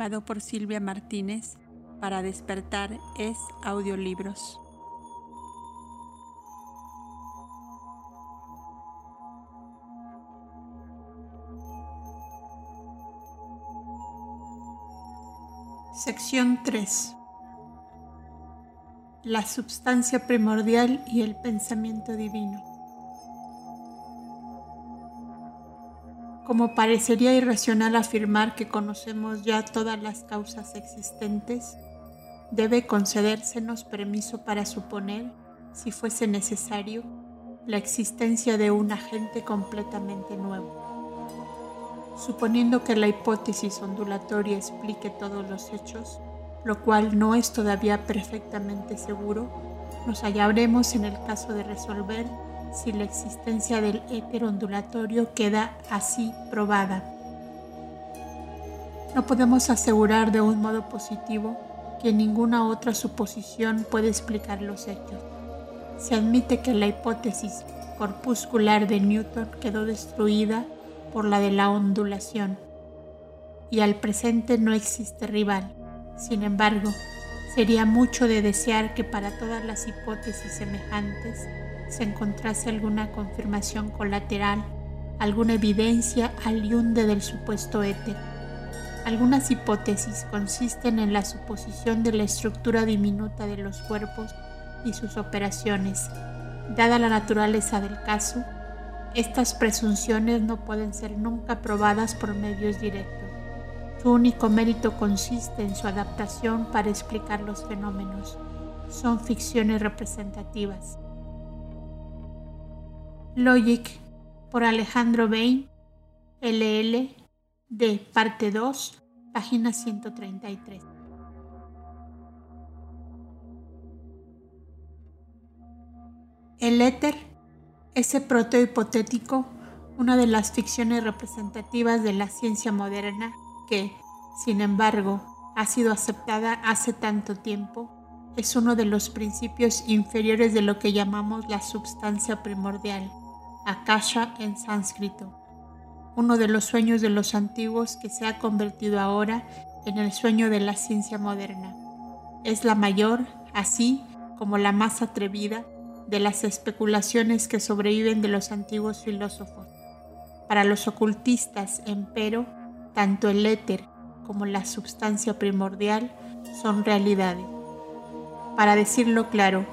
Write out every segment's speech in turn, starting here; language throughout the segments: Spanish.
grabado por Silvia Martínez para despertar es audiolibros. Sección 3 La substancia primordial y el pensamiento divino. Como parecería irracional afirmar que conocemos ya todas las causas existentes, debe concedérsenos permiso para suponer, si fuese necesario, la existencia de un agente completamente nuevo. Suponiendo que la hipótesis ondulatoria explique todos los hechos, lo cual no es todavía perfectamente seguro, nos hallaremos en el caso de resolver si la existencia del éter ondulatorio queda así probada. No podemos asegurar de un modo positivo que ninguna otra suposición puede explicar los hechos. Se admite que la hipótesis corpuscular de Newton quedó destruida por la de la ondulación y al presente no existe rival. Sin embargo, sería mucho de desear que para todas las hipótesis semejantes se encontrase alguna confirmación colateral, alguna evidencia aliunde del supuesto éter. Algunas hipótesis consisten en la suposición de la estructura diminuta de los cuerpos y sus operaciones. Dada la naturaleza del caso, estas presunciones no pueden ser nunca probadas por medios directos. Su único mérito consiste en su adaptación para explicar los fenómenos. Son ficciones representativas. Logic por Alejandro Bain, LL, de parte 2, página 133. El éter, ese protohipotético, una de las ficciones representativas de la ciencia moderna que, sin embargo, ha sido aceptada hace tanto tiempo, es uno de los principios inferiores de lo que llamamos la substancia primordial Akasha en sánscrito, uno de los sueños de los antiguos que se ha convertido ahora en el sueño de la ciencia moderna. Es la mayor, así como la más atrevida, de las especulaciones que sobreviven de los antiguos filósofos. Para los ocultistas, empero, tanto el éter como la substancia primordial son realidades. Para decirlo claro,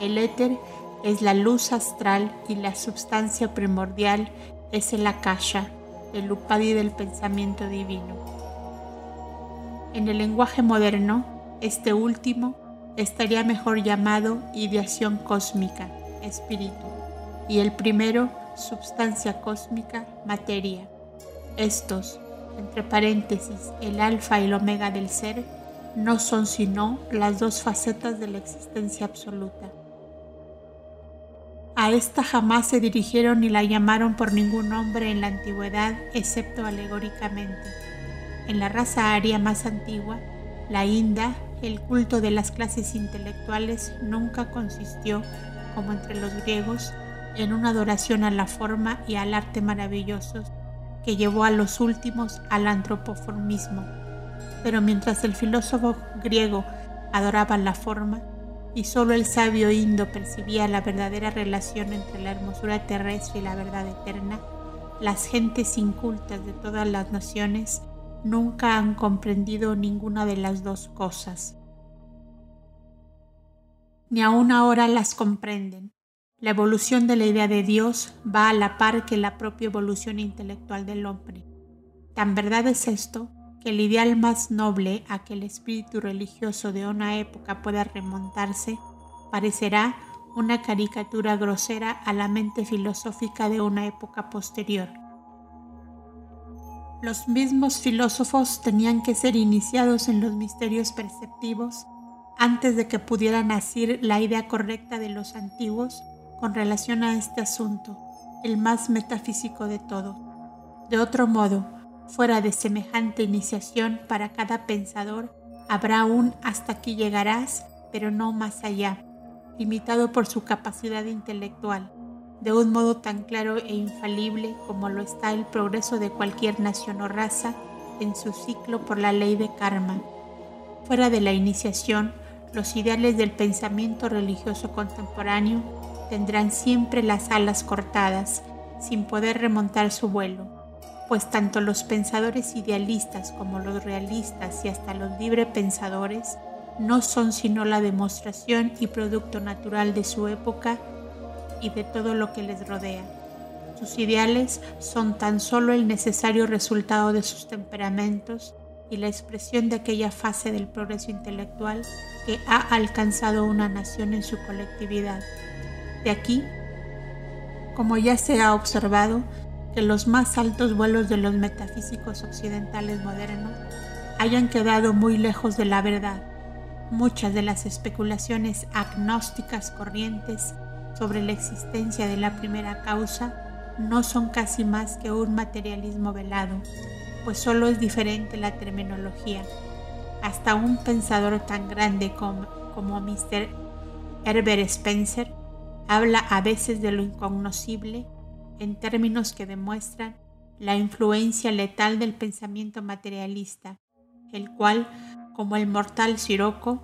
el éter es la luz astral y la substancia primordial es el akasha, el upadi del pensamiento divino. En el lenguaje moderno, este último estaría mejor llamado ideación cósmica, espíritu, y el primero, substancia cósmica, materia. Estos, entre paréntesis, el alfa y el omega del ser, no son sino las dos facetas de la existencia absoluta. A esta jamás se dirigieron ni la llamaron por ningún nombre en la antigüedad, excepto alegóricamente. En la raza aria más antigua, la Inda, el culto de las clases intelectuales nunca consistió, como entre los griegos, en una adoración a la forma y al arte maravillosos que llevó a los últimos al antropoformismo. Pero mientras el filósofo griego adoraba la forma, y solo el sabio indo percibía la verdadera relación entre la hermosura terrestre y la verdad eterna, las gentes incultas de todas las naciones nunca han comprendido ninguna de las dos cosas. Ni aún ahora las comprenden. La evolución de la idea de Dios va a la par que la propia evolución intelectual del hombre. Tan verdad es esto el ideal más noble a que el espíritu religioso de una época pueda remontarse parecerá una caricatura grosera a la mente filosófica de una época posterior. Los mismos filósofos tenían que ser iniciados en los misterios perceptivos antes de que pudieran asir la idea correcta de los antiguos con relación a este asunto, el más metafísico de todo. De otro modo, Fuera de semejante iniciación para cada pensador, habrá un hasta aquí llegarás, pero no más allá, limitado por su capacidad intelectual, de un modo tan claro e infalible como lo está el progreso de cualquier nación o raza, en su ciclo por la ley de karma. Fuera de la iniciación, los ideales del pensamiento religioso contemporáneo tendrán siempre las alas cortadas, sin poder remontar su vuelo, pues tanto los pensadores idealistas como los realistas y hasta los libre pensadores no son sino la demostración y producto natural de su época y de todo lo que les rodea. Sus ideales son tan solo el necesario resultado de sus temperamentos y la expresión de aquella fase del progreso intelectual que ha alcanzado una nación en su colectividad. De aquí, como ya se ha observado, que los más altos vuelos de los metafísicos occidentales modernos hayan quedado muy lejos de la verdad. Muchas de las especulaciones agnósticas corrientes sobre la existencia de la primera causa no son casi más que un materialismo velado, pues solo es diferente la terminología. Hasta un pensador tan grande como, como Mr. Herbert Spencer habla a veces de lo incognoscible en términos que demuestran la influencia letal del pensamiento materialista, el cual, como el mortal Siroco,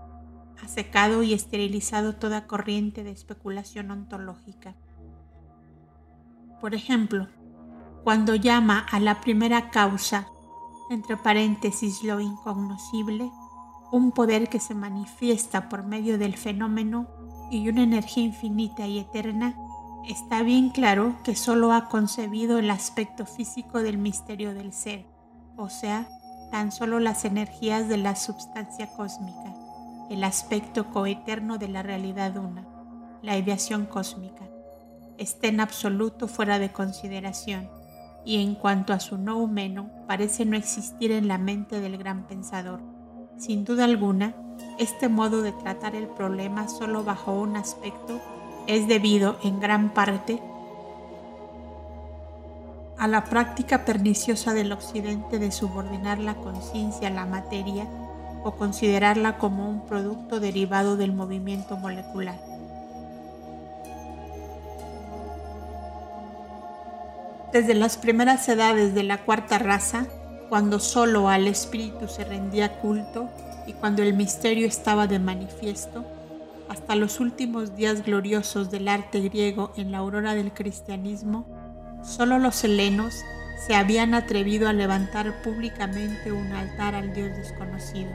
ha secado y esterilizado toda corriente de especulación ontológica. Por ejemplo, cuando llama a la primera causa, entre paréntesis lo incognoscible, un poder que se manifiesta por medio del fenómeno y una energía infinita y eterna, está bien claro que sólo ha concebido el aspecto físico del misterio del ser, o sea, tan solo las energías de la substancia cósmica, el aspecto coeterno de la realidad una, la ideación cósmica está en absoluto fuera de consideración y en cuanto a su no humano parece no existir en la mente del gran pensador. Sin duda alguna, este modo de tratar el problema solo bajo un aspecto es debido en gran parte a la práctica perniciosa del occidente de subordinar la conciencia a la materia o considerarla como un producto derivado del movimiento molecular. Desde las primeras edades de la cuarta raza, cuando solo al espíritu se rendía culto y cuando el misterio estaba de manifiesto, hasta los últimos días gloriosos del arte griego en la aurora del cristianismo, solo los helenos se habían atrevido a levantar públicamente un altar al Dios desconocido.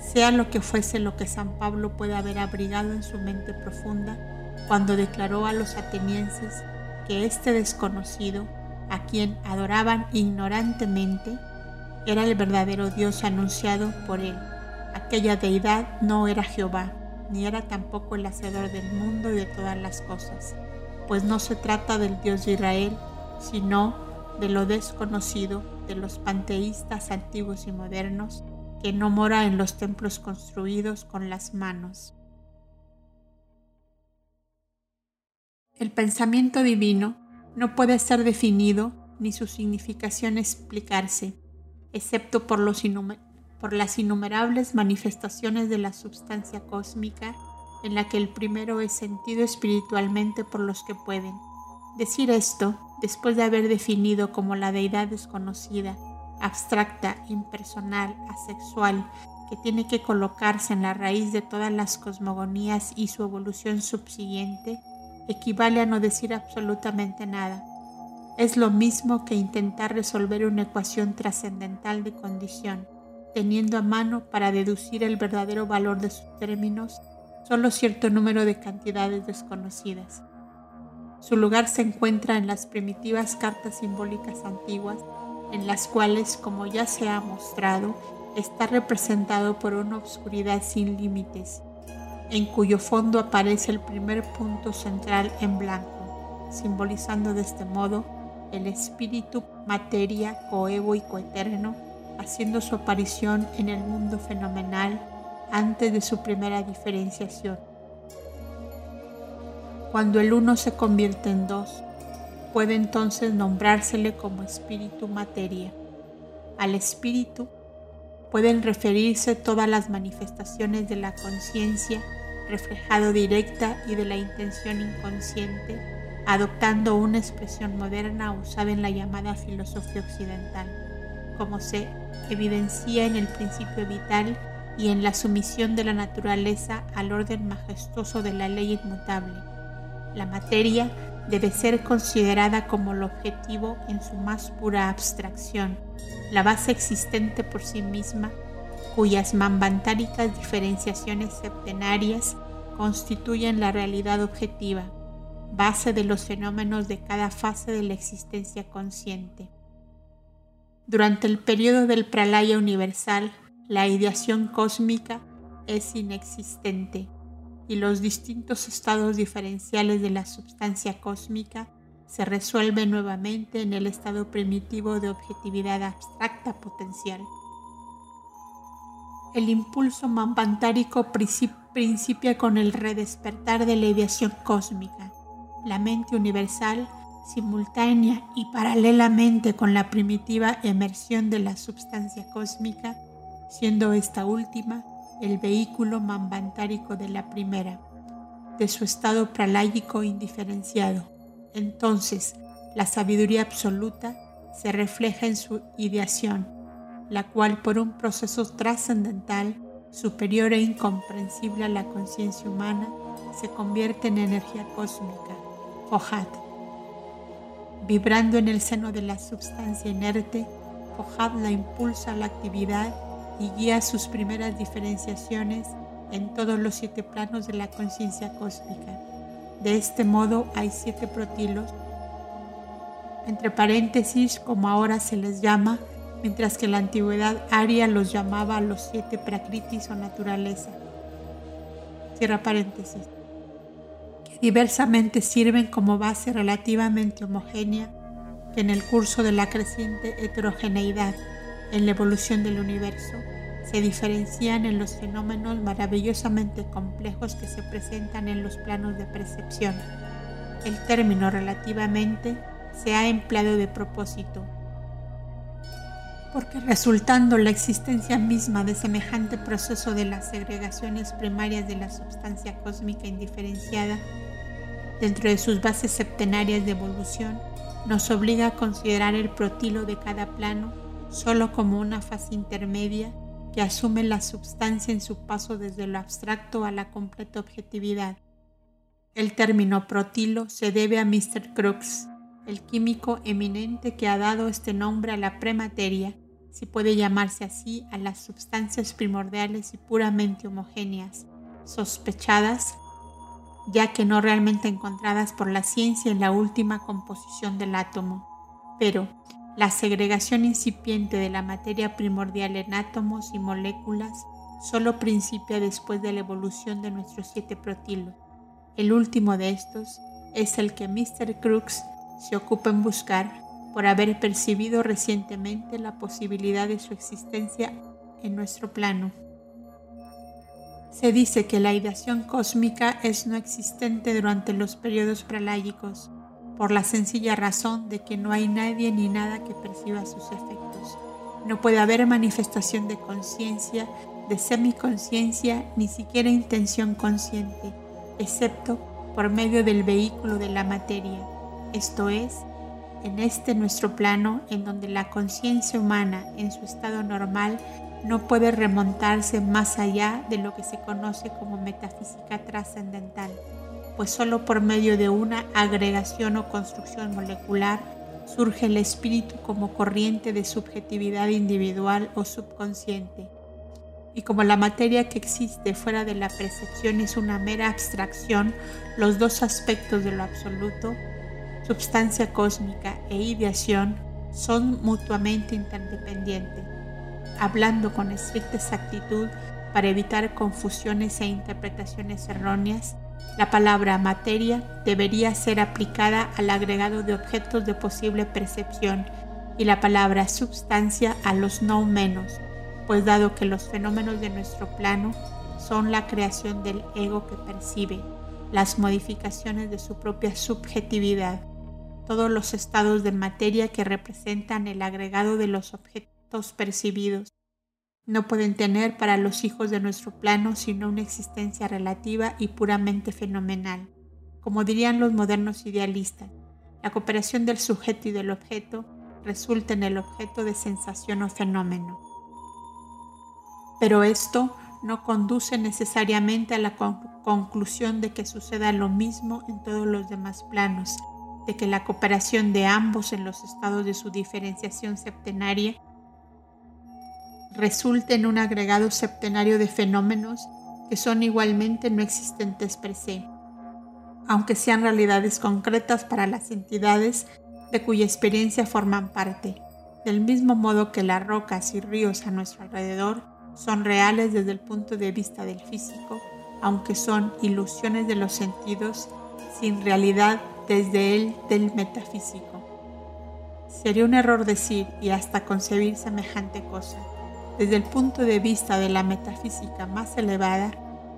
Sea lo que fuese lo que San Pablo puede haber abrigado en su mente profunda cuando declaró a los atenienses que este desconocido, a quien adoraban ignorantemente, era el verdadero Dios anunciado por él. Aquella deidad no era Jehová, ni era tampoco el hacedor del mundo y de todas las cosas, pues no se trata del Dios de Israel, sino de lo desconocido de los panteístas antiguos y modernos, que no mora en los templos construidos con las manos. El pensamiento divino no puede ser definido ni su significación explicarse, excepto por, por las innumerables manifestaciones de la substancia cósmica en la que el primero es sentido espiritualmente por los que pueden. Decir esto, después de haber definido como la deidad desconocida, abstracta, impersonal, asexual, que tiene que colocarse en la raíz de todas las cosmogonías y su evolución subsiguiente, equivale a no decir absolutamente nada. Es lo mismo que intentar resolver una ecuación trascendental de condición, teniendo a mano para deducir el verdadero valor de sus términos solo cierto número de cantidades desconocidas. Su lugar se encuentra en las primitivas cartas simbólicas antiguas, en las cuales, como ya se ha mostrado, está representado por una obscuridad sin límites, en cuyo fondo aparece el primer punto central en blanco, simbolizando de este modo el espíritu, materia, coevo y coeterno, haciendo su aparición en el mundo fenomenal antes de su primera diferenciación. Cuando el uno se convierte en dos, puede entonces nombrársele como espíritu materia. Al espíritu pueden referirse todas las manifestaciones de la conciencia reflejado directa y de la intención inconsciente, adoptando una expresión moderna usada en la llamada filosofía occidental, como se evidencia en el principio vital y en la sumisión de la naturaleza al orden majestuoso de la ley inmutable. La materia debe ser considerada como el objetivo en su más pura abstracción, la base existente por sí misma, cuyas mambantáricas diferenciaciones septenarias constituyen la realidad objetiva, base de los fenómenos de cada fase de la existencia consciente. Durante el periodo del pralaya universal, la ideación cósmica es inexistente y los distintos estados diferenciales de la sustancia cósmica se resuelven nuevamente en el estado primitivo de objetividad abstracta potencial. El impulso mampantárico principia con el redespertar de la ideación cósmica. La mente universal, simultánea y paralelamente con la primitiva emersión de la sustancia cósmica, siendo esta última el vehículo mambantárico de la primera, de su estado pralágico indiferenciado. Entonces, la sabiduría absoluta se refleja en su ideación, la cual por un proceso trascendental, superior e incomprensible a la conciencia humana, se convierte en energía cósmica, Fojat. Vibrando en el seno de la substancia inerte, Fojat la impulsa a la actividad y guía sus primeras diferenciaciones en todos los siete planos de la conciencia cósmica. De este modo hay siete protilos, entre paréntesis como ahora se les llama, mientras que en la antigüedad Aria los llamaba los siete prakritis o naturaleza. Cierra paréntesis. Diversamente sirven como base relativamente homogénea que en el curso de la creciente heterogeneidad en la evolución del universo se diferencian en los fenómenos maravillosamente complejos que se presentan en los planos de percepción. El término relativamente se ha empleado de propósito, porque resultando la existencia misma de semejante proceso de las segregaciones primarias de la sustancia cósmica indiferenciada, dentro de sus bases septenarias de evolución, nos obliga a considerar el protilo de cada plano solo como una fase intermedia que asume la substancia en su paso desde lo abstracto a la completa objetividad. El término protilo se debe a Mr. Crookes, el químico eminente que ha dado este nombre a la premateria, si puede llamarse así a las sustancias primordiales y puramente homogéneas, sospechadas, ya que no realmente encontradas por la ciencia en la última composición del átomo, pero la segregación incipiente de la materia primordial en átomos y moléculas solo principia después de la evolución de nuestros siete protilos. El último de estos es el que Mr. Crookes se ocupa en buscar por haber percibido recientemente la posibilidad de su existencia en nuestro plano. Se dice que la ideación cósmica es no existente durante los periodos pralágicos por la sencilla razón de que no hay nadie ni nada que perciba sus efectos. No puede haber manifestación de conciencia, de semiconciencia, ni siquiera intención consciente, excepto por medio del vehículo de la materia, esto es, en este nuestro plano en donde la conciencia humana en su estado normal no puede remontarse más allá de lo que se conoce como metafísica trascendental pues solo por medio de una agregación o construcción molecular surge el espíritu como corriente de subjetividad individual o subconsciente. Y como la materia que existe fuera de la percepción es una mera abstracción, los dos aspectos de lo absoluto, substancia cósmica e ideación, son mutuamente interdependientes. Hablando con estricta exactitud para evitar confusiones e interpretaciones erróneas, la palabra materia debería ser aplicada al agregado de objetos de posible percepción y la palabra substancia a los no menos, pues dado que los fenómenos de nuestro plano son la creación del ego que percibe, las modificaciones de su propia subjetividad, todos los estados de materia que representan el agregado de los objetos percibidos, no pueden tener para los hijos de nuestro plano sino una existencia relativa y puramente fenomenal. Como dirían los modernos idealistas, la cooperación del sujeto y del objeto resulta en el objeto de sensación o fenómeno. Pero esto no conduce necesariamente a la conclusión de que suceda lo mismo en todos los demás planos, de que la cooperación de ambos en los estados de su diferenciación septenaria resulte en un agregado septenario de fenómenos que son igualmente no existentes per se, aunque sean realidades concretas para las entidades de cuya experiencia forman parte, del mismo modo que las rocas y ríos a nuestro alrededor son reales desde el punto de vista del físico, aunque son ilusiones de los sentidos sin realidad desde el del metafísico. Sería un error decir y hasta concebir semejante cosa. Desde el punto de vista de la metafísica más elevada,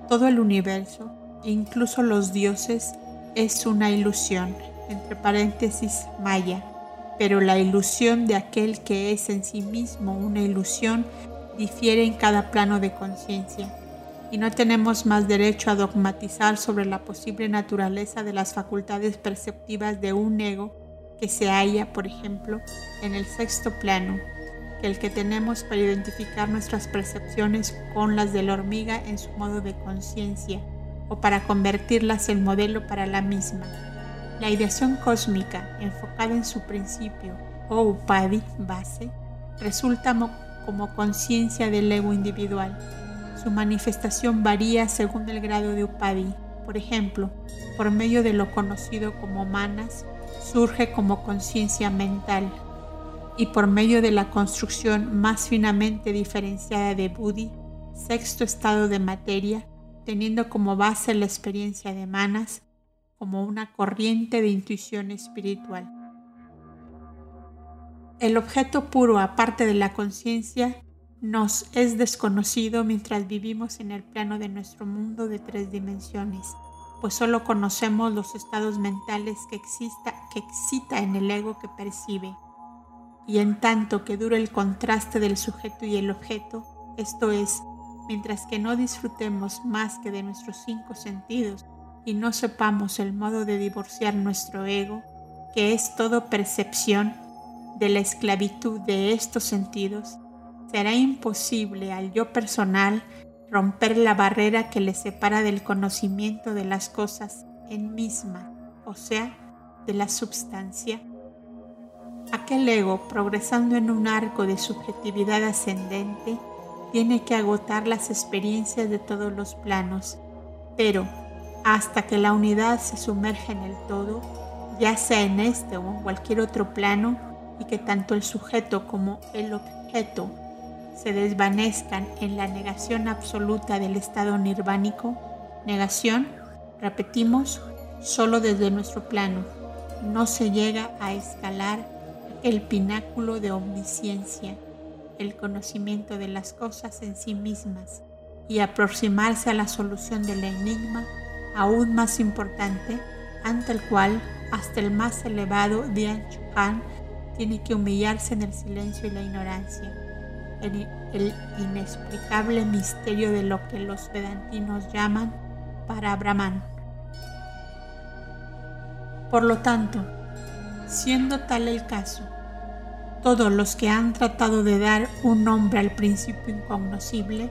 todo el universo, incluso los dioses, es una ilusión, entre paréntesis maya, pero la ilusión de aquel que es en sí mismo una ilusión difiere en cada plano de conciencia. Y no tenemos más derecho a dogmatizar sobre la posible naturaleza de las facultades perceptivas de un ego que se halla, por ejemplo, en el sexto plano, que el que tenemos para identificar nuestras percepciones con las de la hormiga en su modo de conciencia o para convertirlas en modelo para la misma. La ideación cósmica, enfocada en su principio o upadi, base, resulta como conciencia del ego individual. Su manifestación varía según el grado de upadi. Por ejemplo, por medio de lo conocido como manas, surge como conciencia mental y por medio de la construcción más finamente diferenciada de Buddhi, sexto estado de materia, teniendo como base la experiencia de manas como una corriente de intuición espiritual. El objeto puro aparte de la conciencia nos es desconocido mientras vivimos en el plano de nuestro mundo de tres dimensiones, pues solo conocemos los estados mentales que, exista, que excita en el ego que percibe. Y en tanto que dure el contraste del sujeto y el objeto, esto es, mientras que no disfrutemos más que de nuestros cinco sentidos y no sepamos el modo de divorciar nuestro ego, que es todo percepción, de la esclavitud de estos sentidos, será imposible al yo personal romper la barrera que le separa del conocimiento de las cosas en misma, o sea, de la substancia. Aquel ego, progresando en un arco de subjetividad ascendente, tiene que agotar las experiencias de todos los planos, pero hasta que la unidad se sumerge en el todo, ya sea en este o en cualquier otro plano, y que tanto el sujeto como el objeto se desvanezcan en la negación absoluta del estado nirvánico, negación, repetimos, solo desde nuestro plano, no se llega a escalar el pináculo de omnisciencia, el conocimiento de las cosas en sí mismas y aproximarse a la solución del enigma aún más importante, ante el cual hasta el más elevado Dian Chuhan tiene que humillarse en el silencio y la ignorancia, el, el inexplicable misterio de lo que los vedantinos llaman para Brahman. Por lo tanto, siendo tal el caso, todos los que han tratado de dar un nombre al principio incognoscible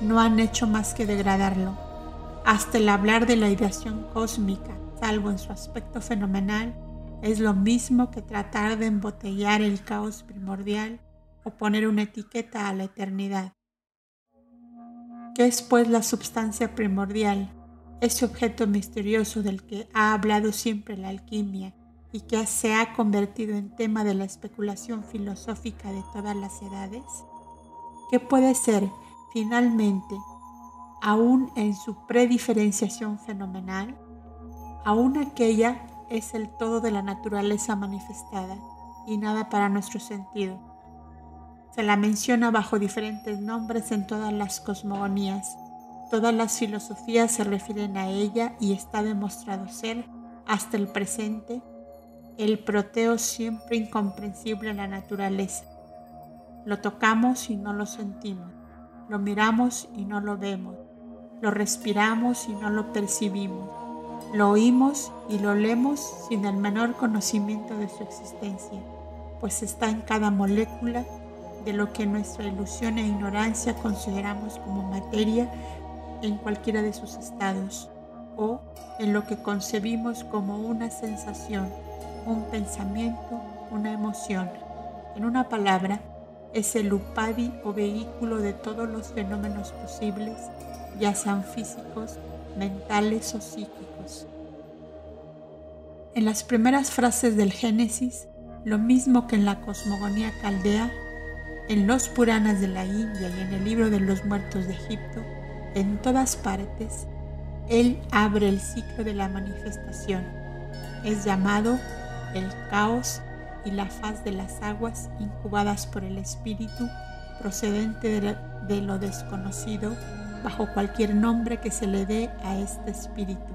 no han hecho más que degradarlo. Hasta el hablar de la ideación cósmica, salvo en su aspecto fenomenal, es lo mismo que tratar de embotellar el caos primordial o poner una etiqueta a la eternidad. ¿Qué es pues la substancia primordial, ese objeto misterioso del que ha hablado siempre la alquimia y que se ha convertido en tema de la especulación filosófica de todas las edades? ¿Qué puede ser, finalmente, aún en su prediferenciación fenomenal, aún aquella es el todo de la naturaleza manifestada y nada para nuestro sentido. Se la menciona bajo diferentes nombres en todas las cosmogonías. Todas las filosofías se refieren a ella y está demostrado ser, hasta el presente, el proteo siempre incomprensible en la naturaleza. Lo tocamos y no lo sentimos, lo miramos y no lo vemos, lo respiramos y no lo percibimos lo oímos y lo leemos sin el menor conocimiento de su existencia. pues está en cada molécula de lo que nuestra ilusión e ignorancia consideramos como materia en cualquiera de sus estados, o en lo que concebimos como una sensación, un pensamiento, una emoción. En una palabra, es el upadi o vehículo de todos los fenómenos posibles, ya sean físicos, mentales o psíquicos. En las primeras frases del Génesis, lo mismo que en la cosmogonía caldea, en los Puranas de la India y en el libro de los muertos de Egipto, en todas partes, Él abre el ciclo de la manifestación. Es llamado el caos y la faz de las aguas incubadas por el espíritu procedente de lo desconocido bajo cualquier nombre que se le dé a este espíritu.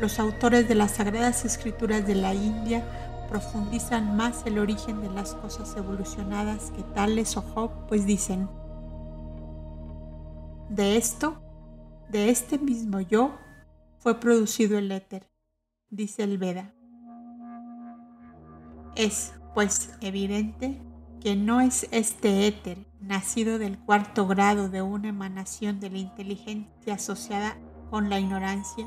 Los autores de las Sagradas Escrituras de la India profundizan más el origen de las cosas evolucionadas que Tales o Job, pues dicen, de esto, de este mismo yo, fue producido el éter, dice el Veda. Es, pues, evidente que no es este éter, nacido del cuarto grado de una emanación de la inteligencia asociada con la ignorancia,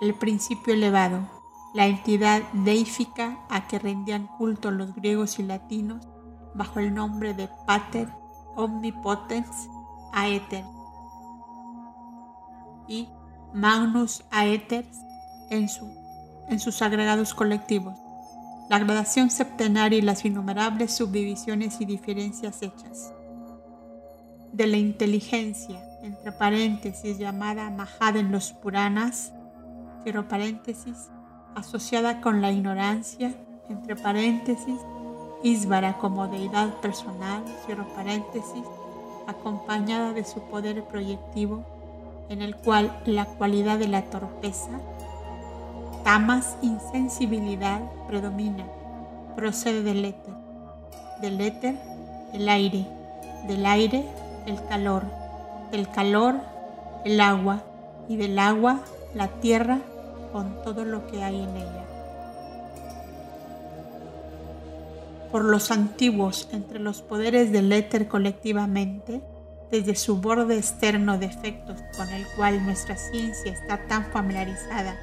el principio elevado, la entidad deífica a que rendían culto los griegos y latinos bajo el nombre de Pater Omnipotens Aether y Magnus Aether en, en sus agregados colectivos la gradación septenaria y las innumerables subdivisiones y diferencias hechas. De la inteligencia, entre paréntesis, llamada Mahad en los Puranas, cierro paréntesis, asociada con la ignorancia, entre paréntesis, Isvara como deidad personal, cierro paréntesis, acompañada de su poder proyectivo, en el cual la cualidad de la torpeza, tamas insensibilidad predomina, procede del éter, del éter el aire, del aire el calor, del calor el agua y del agua la tierra con todo lo que hay en ella. Por los antiguos entre los poderes del éter colectivamente, desde su borde externo de efectos con el cual nuestra ciencia está tan familiarizada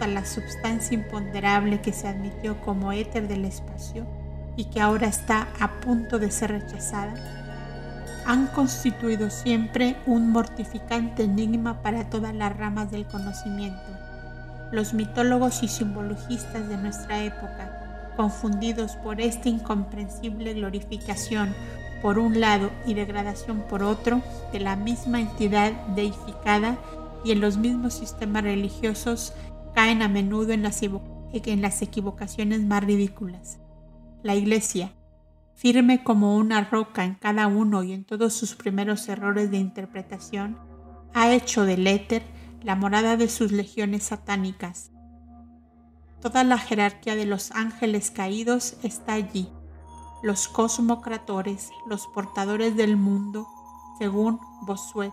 la substancia imponderable que se admitió como éter del espacio y que ahora está a punto de ser rechazada, han constituido siempre un mortificante enigma para todas las ramas del conocimiento. Los mitólogos y simbologistas de nuestra época, confundidos por esta incomprensible glorificación por un lado y degradación por otro de la misma entidad deificada y en los mismos sistemas religiosos caen a menudo en las, equivocaciones más ridículas. La Iglesia, firme como una roca en cada uno y en todos sus primeros errores de interpretación, ha hecho del éter la morada de sus legiones satánicas. Toda la jerarquía de los ángeles caídos está allí, los cosmocratores, los portadores del mundo, según Bosuet,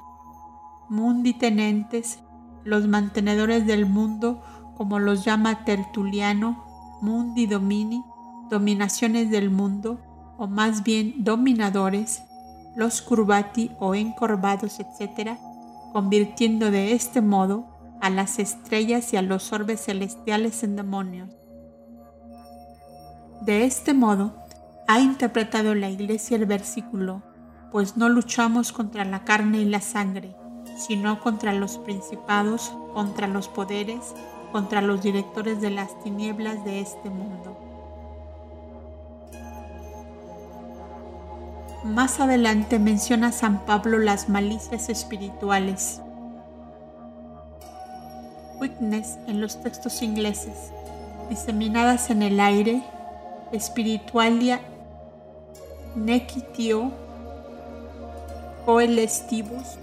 mundi tenentes, los mantenedores del mundo, como los llama Tertuliano, mundi domini, dominaciones del mundo, o más bien dominadores, los curvati o encorvados, etc., convirtiendo de este modo a las estrellas y a los orbes celestiales en demonios. De este modo, ha interpretado la Iglesia el versículo, pues no luchamos contra la carne y la sangre, sino contra los principados, contra los poderes, contra los directores de las tinieblas de este mundo. Más adelante menciona San Pablo las malicias espirituales. Witness en los textos ingleses, diseminadas en el aire, espiritualia nequitio coelestivus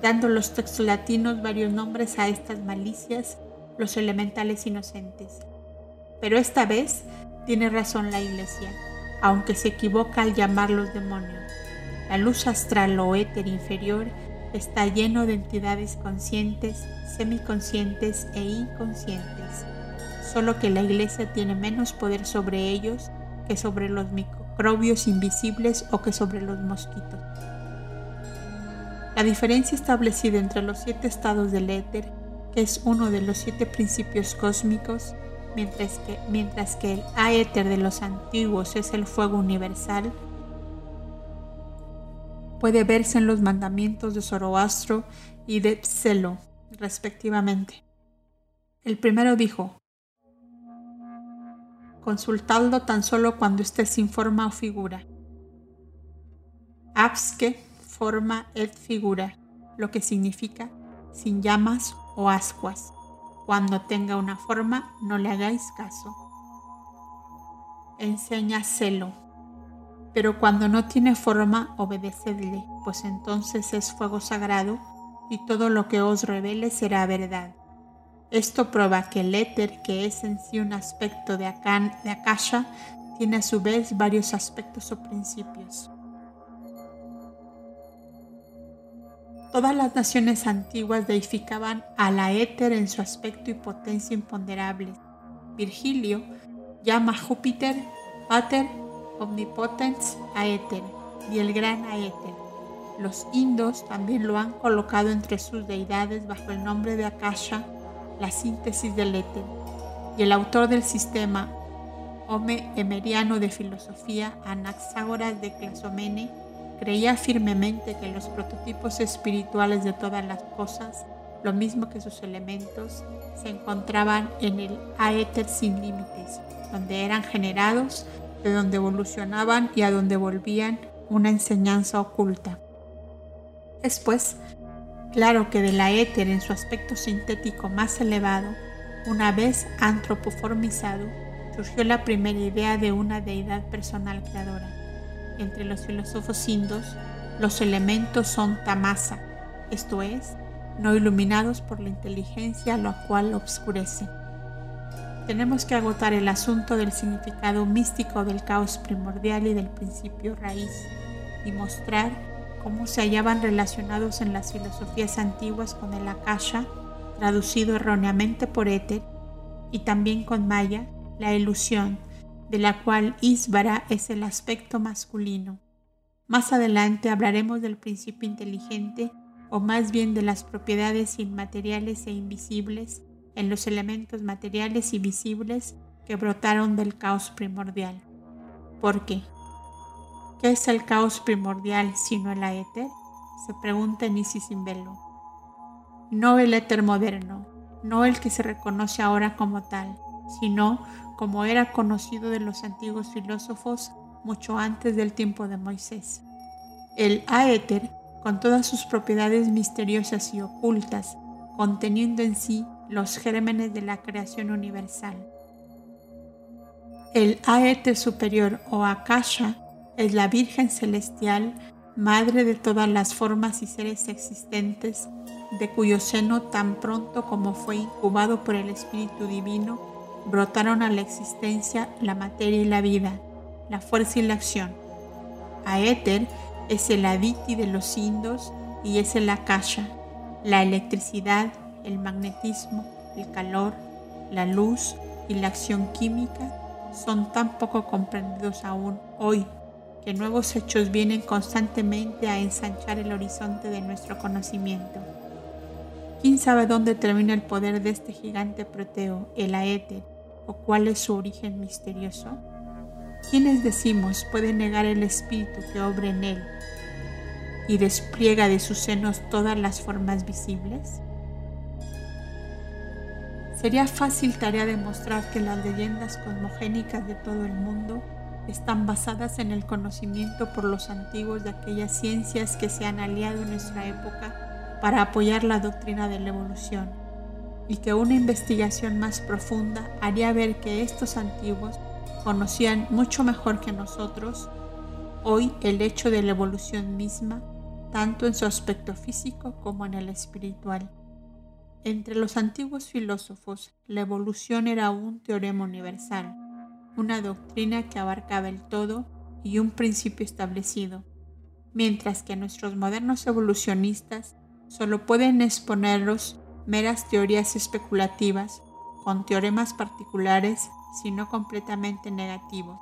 dando los textos latinos varios nombres a estas malicias, los elementales inocentes. Pero esta vez tiene razón la Iglesia, aunque se equivoca al llamarlos demonios. La luz astral o éter inferior está lleno de entidades conscientes, semiconscientes e inconscientes. solo que la Iglesia tiene menos poder sobre ellos que sobre los microbios invisibles o que sobre los mosquitos. La diferencia establecida entre los siete estados del éter, que es uno de los siete principios cósmicos, mientras que, mientras que el aéter de los antiguos es el fuego universal, puede verse en los mandamientos de Zoroastro y de Pselo, respectivamente. El primero dijo, consultadlo tan solo cuando esté sin forma o figura. Absque forma et figura, lo que significa sin llamas o ascuas. Cuando tenga una forma, no le hagáis caso. Enseña celo, pero cuando no tiene forma, obedecedle, pues entonces es fuego sagrado y todo lo que os revele será verdad. Esto prueba que el éter, que es en sí un aspecto de, de Akasha, tiene a su vez varios aspectos o principios. Todas las naciones antiguas deificaban a la éter en su aspecto y potencia imponderables. Virgilio llama a Júpiter Pater Omnipotens Aether y el gran Aether. Los indos también lo han colocado entre sus deidades bajo el nombre de Akasha, la síntesis del éter. Y el autor del sistema, Home Emeriano de Filosofía, Anaxágoras de Clasomene, Creía firmemente que los prototipos espirituales de todas las cosas, lo mismo que sus elementos, se encontraban en el aéter sin límites, donde eran generados, de donde evolucionaban y a donde volvían una enseñanza oculta. Después, claro que del aéter en su aspecto sintético más elevado, una vez antropoformizado, surgió la primera idea de una deidad personal creadora entre los filósofos indos, los elementos son tamasa, esto es, no iluminados por la inteligencia, lo cual obscurece. Tenemos que agotar el asunto del significado místico del caos primordial y del principio raíz y mostrar cómo se hallaban relacionados en las filosofías antiguas con el akasha, traducido erróneamente por éter, y también con maya, la ilusión, de la cual Isvara es el aspecto masculino. Más adelante hablaremos del principio inteligente o más bien de las propiedades inmateriales e invisibles en los elementos materiales y visibles que brotaron del caos primordial. ¿Por qué? ¿Qué es el caos primordial sino el éter? Se pregunta Nisi sin velo. No el éter moderno, no el que se reconoce ahora como tal, sino como era conocido de los antiguos filósofos mucho antes del tiempo de Moisés. El aéter, con todas sus propiedades misteriosas y ocultas, conteniendo en sí los gérmenes de la creación universal. El aéter superior o akasha es la Virgen celestial, madre de todas las formas y seres existentes, de cuyo seno tan pronto como fue incubado por el Espíritu Divino, brotaron a la existencia la materia y la vida, la fuerza y la acción. Aether es el aditi de los indos y es el akasha, la electricidad, el magnetismo, el calor, la luz y la acción química son tan poco comprendidos aún hoy que nuevos hechos vienen constantemente a ensanchar el horizonte de nuestro conocimiento. ¿Quién sabe dónde termina el poder de este gigante proteo, el Aether, o cuál es su origen misterioso? ¿Quiénes decimos puede negar el espíritu que obra en él y despliega de sus senos todas las formas visibles? Sería fácil tarea demostrar que las leyendas cosmogénicas de todo el mundo están basadas en el conocimiento por los antiguos de aquellas ciencias que se han aliado en nuestra época para apoyar la doctrina de la evolución y que una investigación más profunda haría ver que estos antiguos conocían mucho mejor que nosotros hoy el hecho de la evolución misma, tanto en su aspecto físico como en el espiritual. Entre los antiguos filósofos, la evolución era un teorema universal, una doctrina que abarcaba el todo y un principio establecido, mientras que nuestros modernos evolucionistas solo pueden exponerlos meras teorías especulativas con teoremas particulares, sino completamente negativos.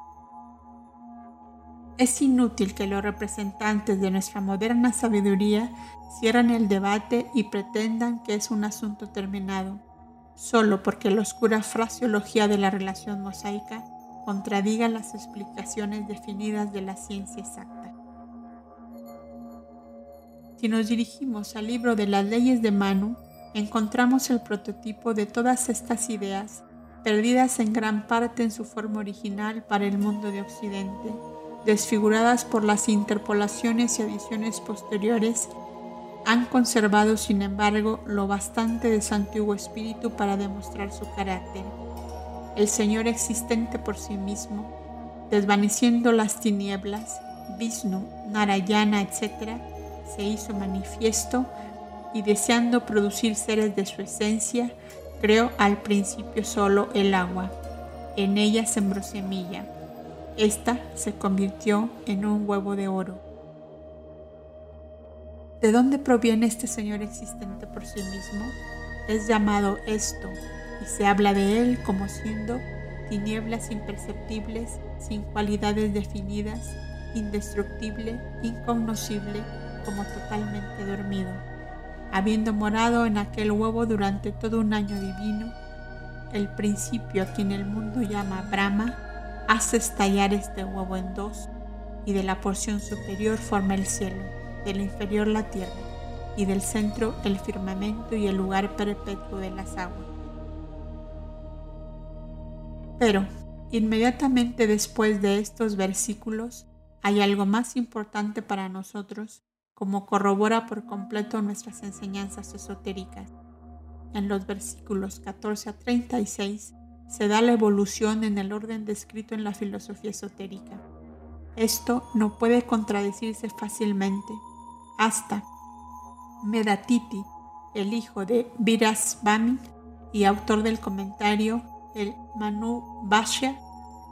Es inútil que los representantes de nuestra moderna sabiduría cierren el debate y pretendan que es un asunto terminado, solo porque la oscura fraseología de la relación mosaica contradiga las explicaciones definidas de la ciencia exacta. Si nos dirigimos al libro de las leyes de Manu, encontramos el prototipo de todas estas ideas, perdidas en gran parte en su forma original para el mundo de Occidente, desfiguradas por las interpolaciones y adiciones posteriores, han conservado sin embargo lo bastante de su antiguo espíritu para demostrar su carácter. El Señor existente por sí mismo, desvaneciendo las tinieblas, Vishnu, Narayana, etc., se hizo manifiesto y deseando producir seres de su esencia, creó al principio solo el agua. En ella sembró semilla. Esta se convirtió en un huevo de oro. ¿De dónde proviene este Señor existente por sí mismo? Es llamado esto y se habla de él como siendo tinieblas imperceptibles, sin cualidades definidas, indestructible, incognoscible, como totalmente dormido habiendo morado en aquel huevo durante todo un año divino, el principio a quien el mundo llama Brahma hace estallar este huevo en dos y de la porción superior forma el cielo, del inferior la tierra y del centro el firmamento y el lugar perpetuo de las aguas. Pero, inmediatamente después de estos versículos, hay algo más importante para nosotros como corrobora por completo nuestras enseñanzas esotéricas. En los versículos 14 a 36 se da la evolución en el orden descrito en la filosofía esotérica. Esto no puede contradecirse fácilmente hasta Medatiti, el hijo de Virasvami y autor del comentario el Manu Bhashya,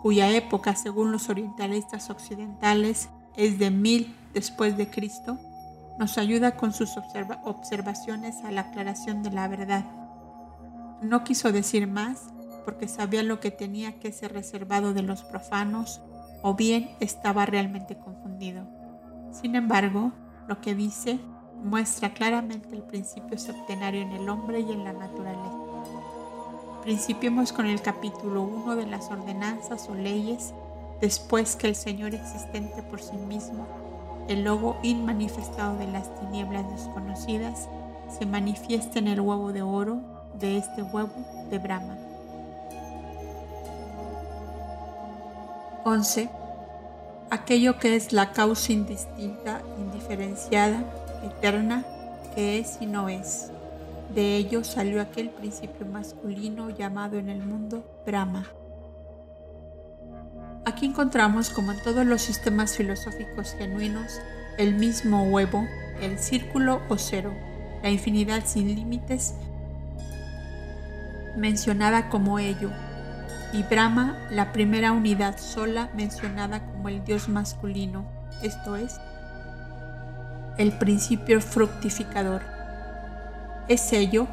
cuya época según los orientalistas occidentales es de mil después de Cristo, nos ayuda con sus observaciones a la aclaración de la verdad. No quiso decir más porque sabía lo que tenía que ser reservado de los profanos o bien estaba realmente confundido. Sin embargo, lo que dice muestra claramente el principio septenario en el hombre y en la naturaleza. Principiemos con el capítulo 1 de las ordenanzas o leyes, después que el Señor existente por sí mismo el logo inmanifestado de las tinieblas desconocidas se manifiesta en el huevo de oro de este huevo de Brahma. 11. Aquello que es la causa indistinta, indiferenciada, eterna, que es y no es. De ello salió aquel principio masculino llamado en el mundo Brahma. Aquí encontramos, como en todos los sistemas filosóficos genuinos, el mismo huevo, el círculo o cero, la infinidad sin límites, mencionada como ello, y Brahma, la primera unidad sola mencionada como el dios masculino, esto es, el principio fructificador. Es ello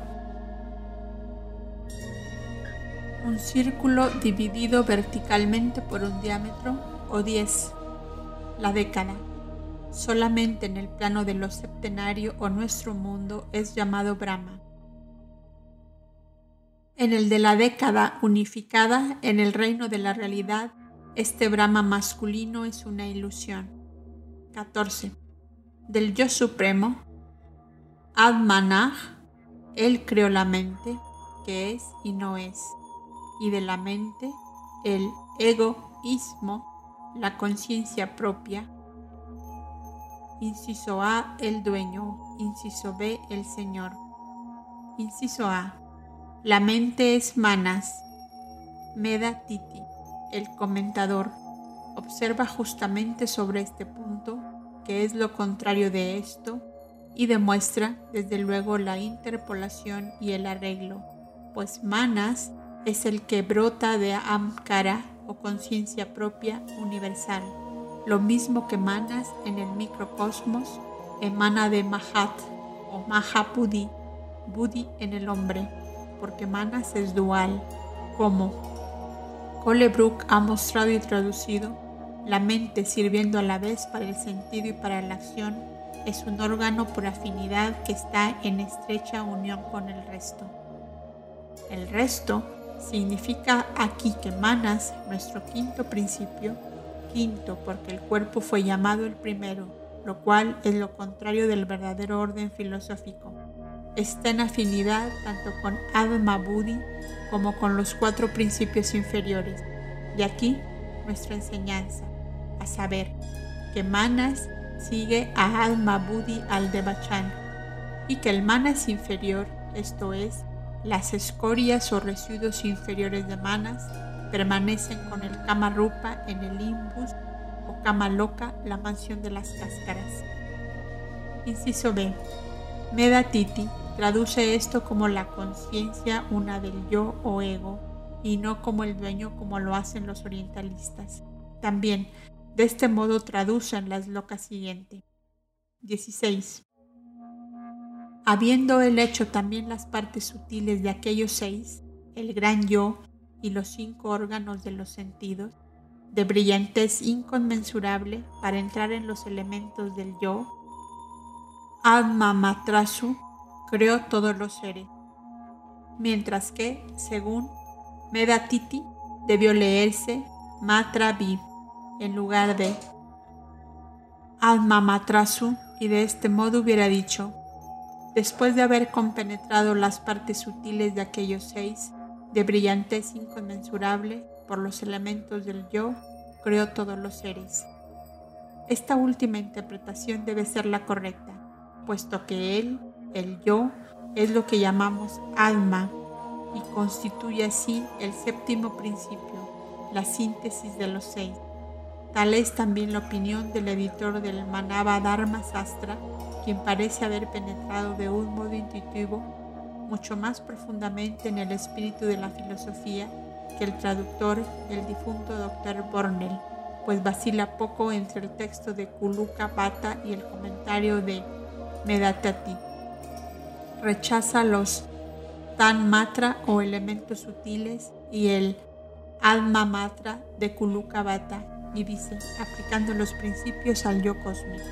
un círculo dividido verticalmente por un diámetro o 10. La década. Solamente en el plano de lo septenario o nuestro mundo es llamado Brahma. En el de la década unificada, en el reino de la realidad, este Brahma masculino es una ilusión. 14. Del yo supremo, Admanah, él creó la mente, que es y no es y de la mente, el egoísmo, la conciencia propia. Inciso A, el dueño. Inciso B, el Señor. Inciso A. La mente es manas. Meda Titi, el comentador, observa justamente sobre este punto, que es lo contrario de esto, y demuestra desde luego la interpolación y el arreglo, pues manas es el que brota de Amkara o conciencia propia universal. Lo mismo que Manas en el microcosmos emana de Mahat o Mahapudi, Budi en el hombre, porque Manas es dual, como Colebrook ha mostrado y traducido, la mente sirviendo a la vez para el sentido y para la acción es un órgano por afinidad que está en estrecha unión con el resto. El resto significa aquí que Manas, nuestro quinto principio, quinto porque el cuerpo fue llamado el primero, lo cual es lo contrario del verdadero orden filosófico. Está en afinidad tanto con Adma Budi como con los cuatro principios inferiores. Y aquí nuestra enseñanza, a saber, que Manas sigue a Adma Budi al Devachan y que el Manas inferior, esto es, las escorias o residuos inferiores de Manas, permanecen con el Kama Rupa en el Imbus o Kama Loka, la mansión de las cáscaras. Inciso B. Medatiti traduce esto como la conciencia una del yo o ego y no como el dueño como lo hacen los orientalistas. También, de este modo traducen las locas siguiente. 16. Habiendo él hecho también las partes sutiles de aquellos seis, el gran yo y los cinco órganos de los sentidos, de brillantez inconmensurable para entrar en los elementos del yo, Atma Matrasu creó todos los seres, mientras que, según Medatiti, debió leerse Matra en lugar de Atma Matrasu y de este modo hubiera dicho, después de haber compenetrado las partes sutiles de aquellos seis, de brillantez inconmensurable por los elementos del yo, creó todos los seres. Esta última interpretación debe ser la correcta, puesto que él, el yo, es lo que llamamos alma y constituye así el séptimo principio, la síntesis de los seis. Tal es también la opinión del editor del Manava Dharma Sastra, quien parece haber penetrado de un modo intuitivo mucho más profundamente en el espíritu de la filosofía que el traductor, el difunto Dr. Bornell, pues vacila poco entre el texto de Kuluka Bhatta y el comentario de Medatati. Rechaza los Tan Matra o elementos sutiles y el Alma Matra de Kuluka Bhatta y dice, aplicando los principios al yo cósmico.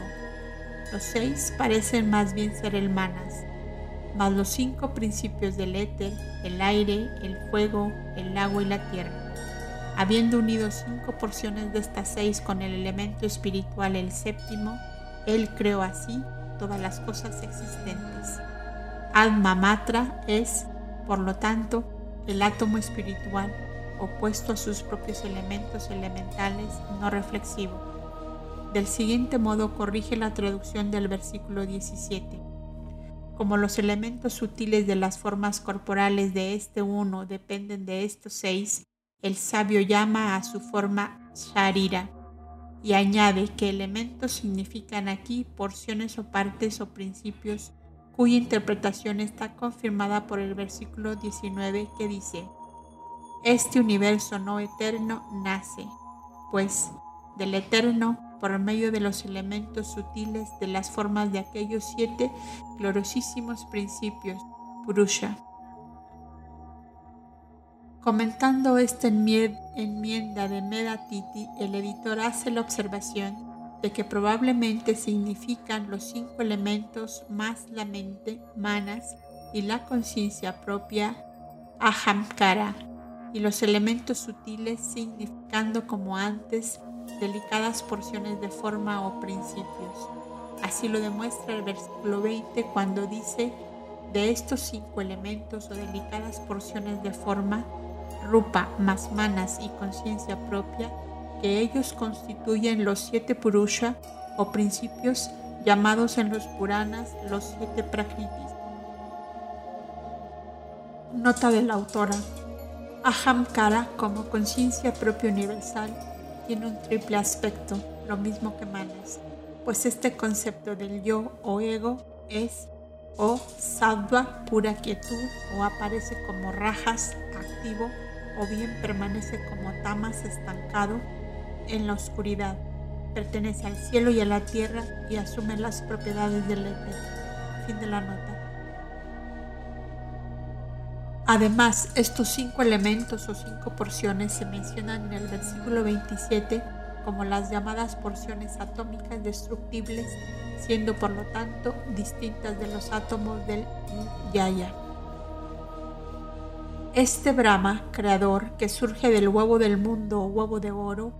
Los seis parecen más bien ser el manas, más los cinco principios del éter, el aire, el fuego, el agua y la tierra. Habiendo unido cinco porciones de estas seis con el elemento espiritual, el séptimo, él creó así todas las cosas existentes. Alma Matra es, por lo tanto, el átomo espiritual opuesto a sus propios elementos elementales no reflexivo. Del siguiente modo corrige la traducción del versículo 17 como los elementos sutiles de las formas corporales de este uno dependen de estos seis, el sabio llama a su forma Sharira y añade que elementos significan aquí porciones o partes o principios cuya interpretación está confirmada por el versículo 19 que dice, Este universo no eterno nace, pues del eterno por medio de los elementos sutiles de las formas de aquellos siete gloriosísimos principios, Purusha. Comentando esta enmienda de Medatiti, el editor hace la observación de que probablemente significan los cinco elementos más la mente, manas, y la conciencia propia, ahamkara, y los elementos sutiles significando como antes delicadas porciones de forma o principios. Así lo demuestra el versículo 20 cuando dice, de estos cinco elementos o delicadas porciones de forma, rupa más manas y conciencia propia, que ellos constituyen los siete purusha o principios llamados en los Puranas los siete prakritis. Nota de la autora. Ahamkara como conciencia propia universal tiene un triple aspecto, lo mismo que Manas, pues este concepto del yo o ego es o sattva, pura quietud, o aparece como rajas, activo, o bien permanece como tamas, estancado en la oscuridad. Pertenece al cielo y a la tierra y asume las propiedades del éter. Fin de la nota. Además, estos cinco elementos o cinco porciones se mencionan en el versículo 27 como las llamadas porciones atómicas destructibles, siendo por lo tanto distintas de los átomos del Yaya. Este Brahma, creador, que surge del huevo del mundo o huevo de oro,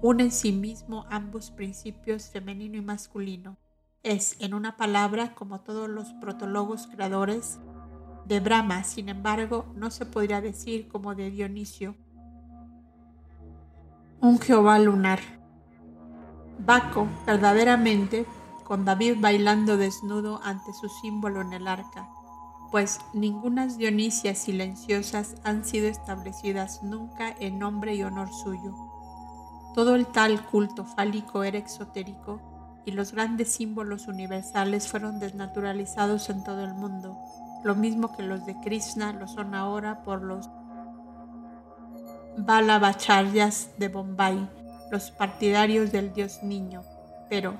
une en sí mismo ambos principios femenino y masculino. Es, en una palabra, como todos los protólogos creadores de Brahma, sin embargo, no se podría decir como de Dionisio, un Jehová lunar. Baco, verdaderamente, con David bailando desnudo ante su símbolo en el arca, pues ningunas Dionisias silenciosas han sido establecidas nunca en nombre y honor suyo todo el tal culto fálico era exotérico y los grandes símbolos universales fueron desnaturalizados en todo el mundo, lo mismo que los de Krishna lo son ahora por los Balavacharyas de Bombay, los partidarios del dios niño. Pero,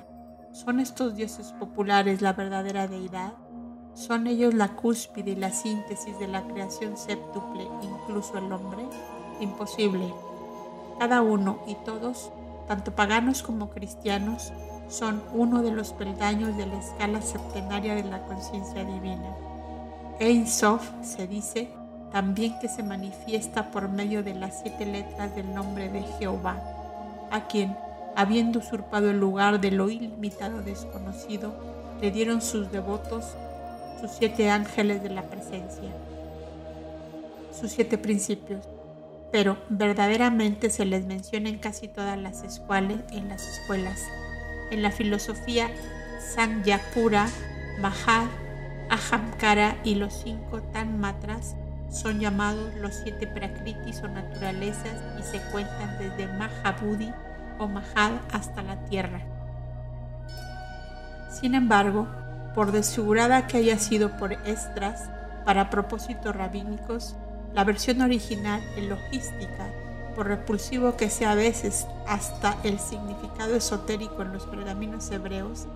¿son estos dioses populares la verdadera deidad? ¿Son ellos la cúspide y la síntesis de la creación séptuple, incluso el hombre? Imposible. Cada uno y todos, tanto paganos como cristianos, son uno de los peldaños de la escala septenaria de la conciencia divina. Ein Sof se dice también que se manifiesta por medio de las siete letras del nombre de Jehová, a quien, habiendo usurpado el lugar de lo ilimitado desconocido, le dieron sus devotos sus siete ángeles de la presencia, sus siete principios, pero verdaderamente se les menciona en casi todas las escuelas, en las escuelas. En la filosofía Sangyapura, Mahad, Ahamkara y los cinco Tanmatras son llamados los siete prakritis o naturalezas y se cuentan desde Mahabudhi o Mahad hasta la tierra. Sin embargo, por desfigurada que haya sido por Estras, para propósitos rabínicos, la versión original en logística, por repulsivo que sea a veces hasta el significado esotérico en los pergaminos hebreos,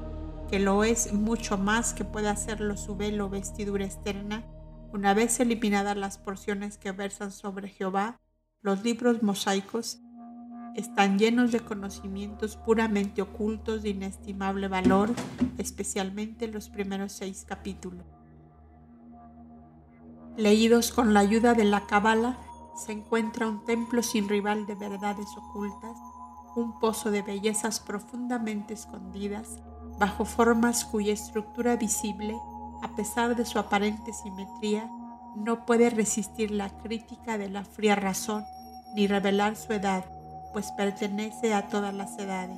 que lo es mucho más que pueda hacerlo su velo o vestidura externa, una vez eliminadas las porciones que versan sobre Jehová, los libros mosaicos están llenos de conocimientos puramente ocultos de inestimable valor, especialmente los primeros seis capítulos. Leídos con la ayuda de la Cábala, se encuentra un templo sin rival de verdades ocultas, un pozo de bellezas profundamente escondidas, bajo formas cuya estructura visible, a pesar de su aparente simetría, no puede resistir la crítica de la fría razón ni revelar su edad, pues pertenece a todas las edades.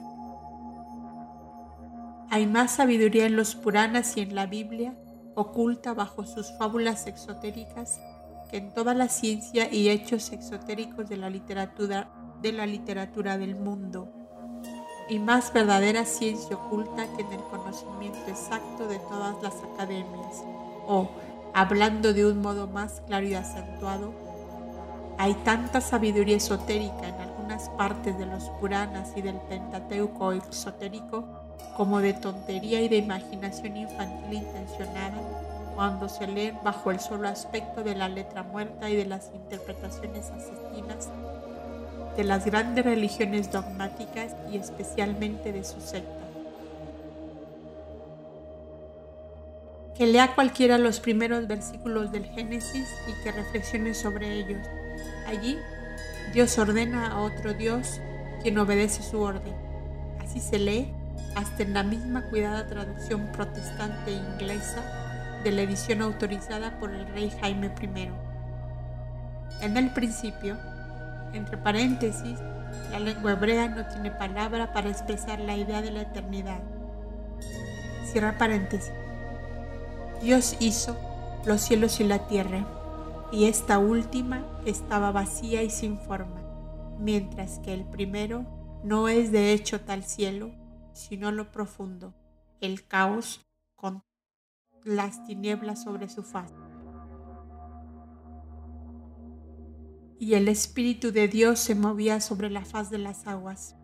Hay más sabiduría en los Puranas y en la Biblia oculta bajo sus fábulas exotéricas que en toda la ciencia y hechos exotéricos de la literatura, de la literatura del mundo, y más verdadera ciencia oculta que en el conocimiento exacto de todas las academias, o, hablando de un modo más claro y acentuado, hay tanta sabiduría esotérica en algunas partes de los Puranas y del Pentateuco exotérico como de tontería y de imaginación infantil intencionada cuando se leen bajo el solo aspecto de la letra muerta y de las interpretaciones asesinas de las grandes religiones dogmáticas y especialmente de su secta. Que lea cualquiera los primeros versículos del Génesis y que reflexione sobre ellos. Allí, Dios ordena a otro Dios quien obedece su orden. Así se lee hasta en la misma cuidada traducción protestante inglesa de la edición autorizada por el rey Jaime I. En el principio, entre paréntesis, la lengua hebrea no tiene palabra para expresar la idea de la eternidad. Cierra paréntesis. Dios hizo los cielos y la tierra, y esta última estaba vacía y sin forma, mientras que el primero no es de hecho tal cielo sino lo profundo, el caos con las tinieblas sobre su faz. Y el Espíritu de Dios se movía sobre la faz de las aguas.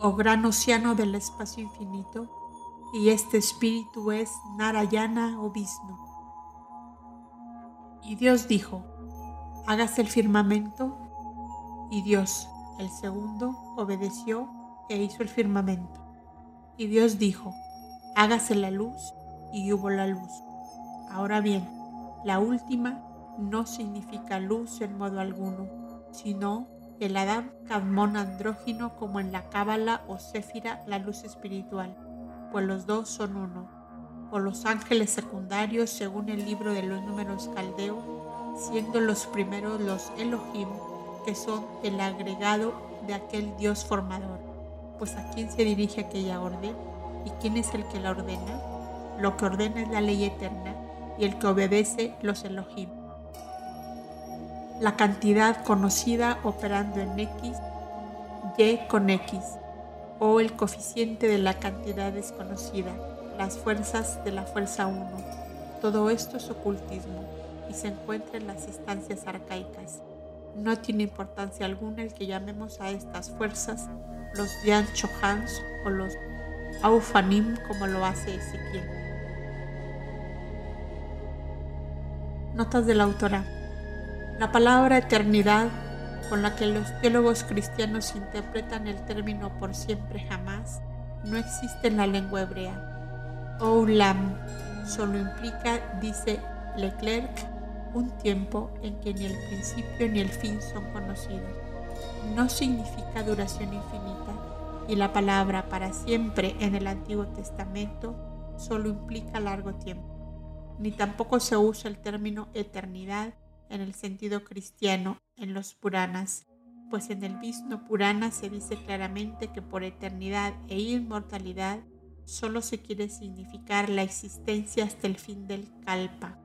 Oh gran océano del espacio infinito, y este Espíritu es Narayana o Vishnu. Y Dios dijo, hágase el firmamento. Y Dios, el segundo, obedeció e hizo el firmamento. Y Dios dijo, hágase la luz, y hubo la luz. Ahora bien, la última no significa luz en modo alguno, sino el Adán Cadmón andrógino como en la Cábala o Céfira la luz espiritual, pues los dos son uno, o los ángeles secundarios según el libro de los números caldeo, siendo los primeros los Elohim, que son el agregado de aquel Dios formador. Pues a quién se dirige aquella orden y quién es el que la ordena. Lo que ordena es la ley eterna y el que obedece los Elohim la cantidad conocida operando en x, y con x, o el coeficiente de la cantidad desconocida, las fuerzas de la fuerza 1. Todo esto es ocultismo y se encuentra en las instancias arcaicas. No tiene importancia alguna el que llamemos a estas fuerzas los Yan Chohans o los Aufanim como lo hace Ezequiel. Notas de la autora. La palabra eternidad, con la que los teólogos cristianos interpretan el término por siempre jamás, no existe en la lengua hebrea. Oulam solo implica, dice Leclerc, un tiempo en que ni el principio ni el fin son conocidos. No significa duración infinita y la palabra para siempre en el Antiguo Testamento solo implica largo tiempo. Ni tampoco se usa el término eternidad en el sentido cristiano en los Puranas, pues en el Vishnu Purana se dice claramente que por eternidad e inmortalidad solo se quiere significar la existencia hasta el fin del Kalpa.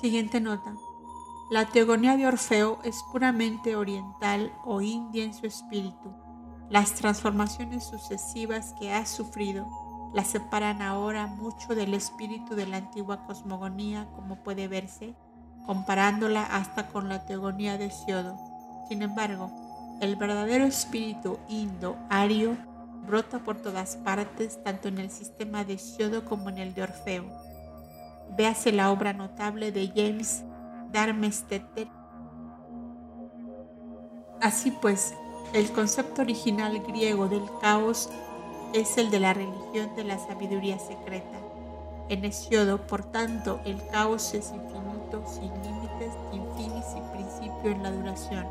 Siguiente nota. La teogonía de Orfeo es puramente oriental o india en su espíritu. Las transformaciones sucesivas que ha sufrido la separan ahora mucho del espíritu de la antigua cosmogonía, como puede verse, comparándola hasta con la teogonía de Siodo. Sin embargo, el verdadero espíritu indo-ario brota por todas partes, tanto en el sistema de Siodo como en el de Orfeo. Véase la obra notable de James Darmesteter. Así pues, el concepto original griego del caos es el de la religión de la sabiduría secreta. En Hesiodo, por tanto, el caos es infinito, sin límites, sin y principio en la duración,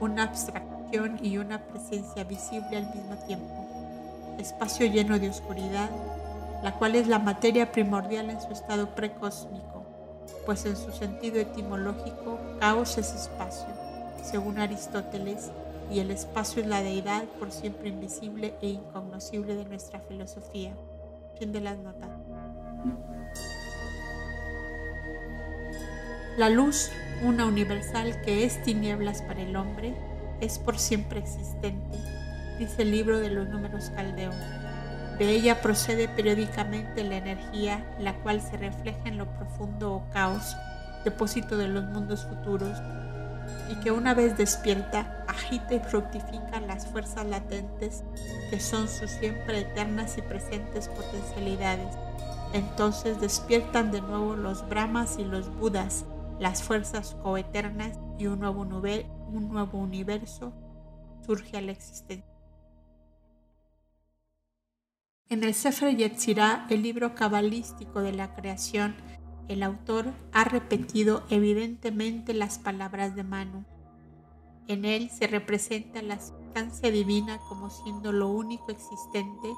una abstracción y una presencia visible al mismo tiempo, espacio lleno de oscuridad, la cual es la materia primordial en su estado precósmico, pues en su sentido etimológico, caos es espacio, según Aristóteles, y el espacio es la deidad por siempre invisible e incognoscible de nuestra filosofía. Fin de las notas. La luz, una universal que es tinieblas para el hombre, es por siempre existente, dice el libro de los números caldeo. De ella procede periódicamente la energía, la cual se refleja en lo profundo o caos, depósito de los mundos futuros, y que una vez despierta agita y fructifica las fuerzas latentes que son sus siempre eternas y presentes potencialidades. Entonces despiertan de nuevo los Brahmas y los Budas, las fuerzas coeternas y un nuevo, un nuevo universo surge a la existencia. En el Sefer Yetzirah, el libro cabalístico de la creación, el autor ha repetido evidentemente las palabras de Manu. En él se representa la sustancia divina como siendo lo único existente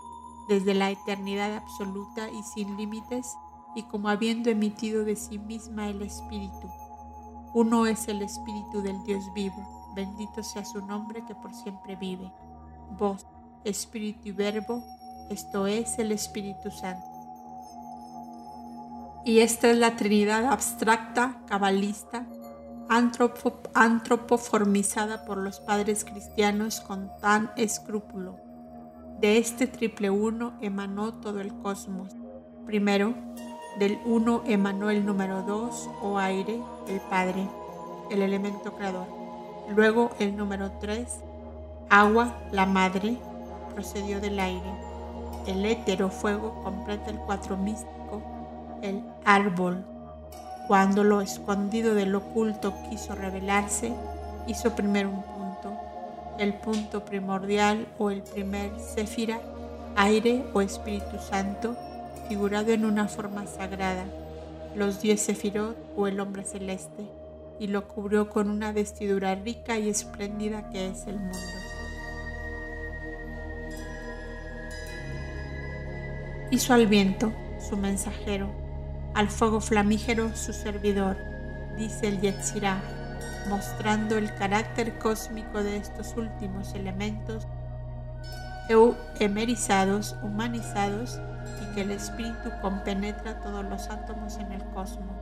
desde la eternidad absoluta y sin límites y como habiendo emitido de sí misma el Espíritu. Uno es el Espíritu del Dios vivo, bendito sea su nombre que por siempre vive. Voz, Espíritu y Verbo, esto es el Espíritu Santo. Y esta es la Trinidad abstracta, cabalista, antropoformizada por los padres cristianos con tan escrúpulo. De este triple uno emanó todo el cosmos. Primero, del uno emanó el número dos, o aire, el Padre, el elemento creador. Luego el número tres, agua, la madre, procedió del aire. El étero fuego completa el cuatro místico el árbol. Cuando lo escondido del oculto quiso revelarse, hizo primero un punto, el punto primordial o el primer céfira, aire o Espíritu Santo, figurado en una forma sagrada, los diez sefirot o el hombre celeste, y lo cubrió con una vestidura rica y espléndida que es el mundo. Hizo al viento, su mensajero, al fuego flamígero, su servidor, dice el Yetzirah, mostrando el carácter cósmico de estos últimos elementos emerizados, humanizados y que el espíritu compenetra todos los átomos en el cosmos.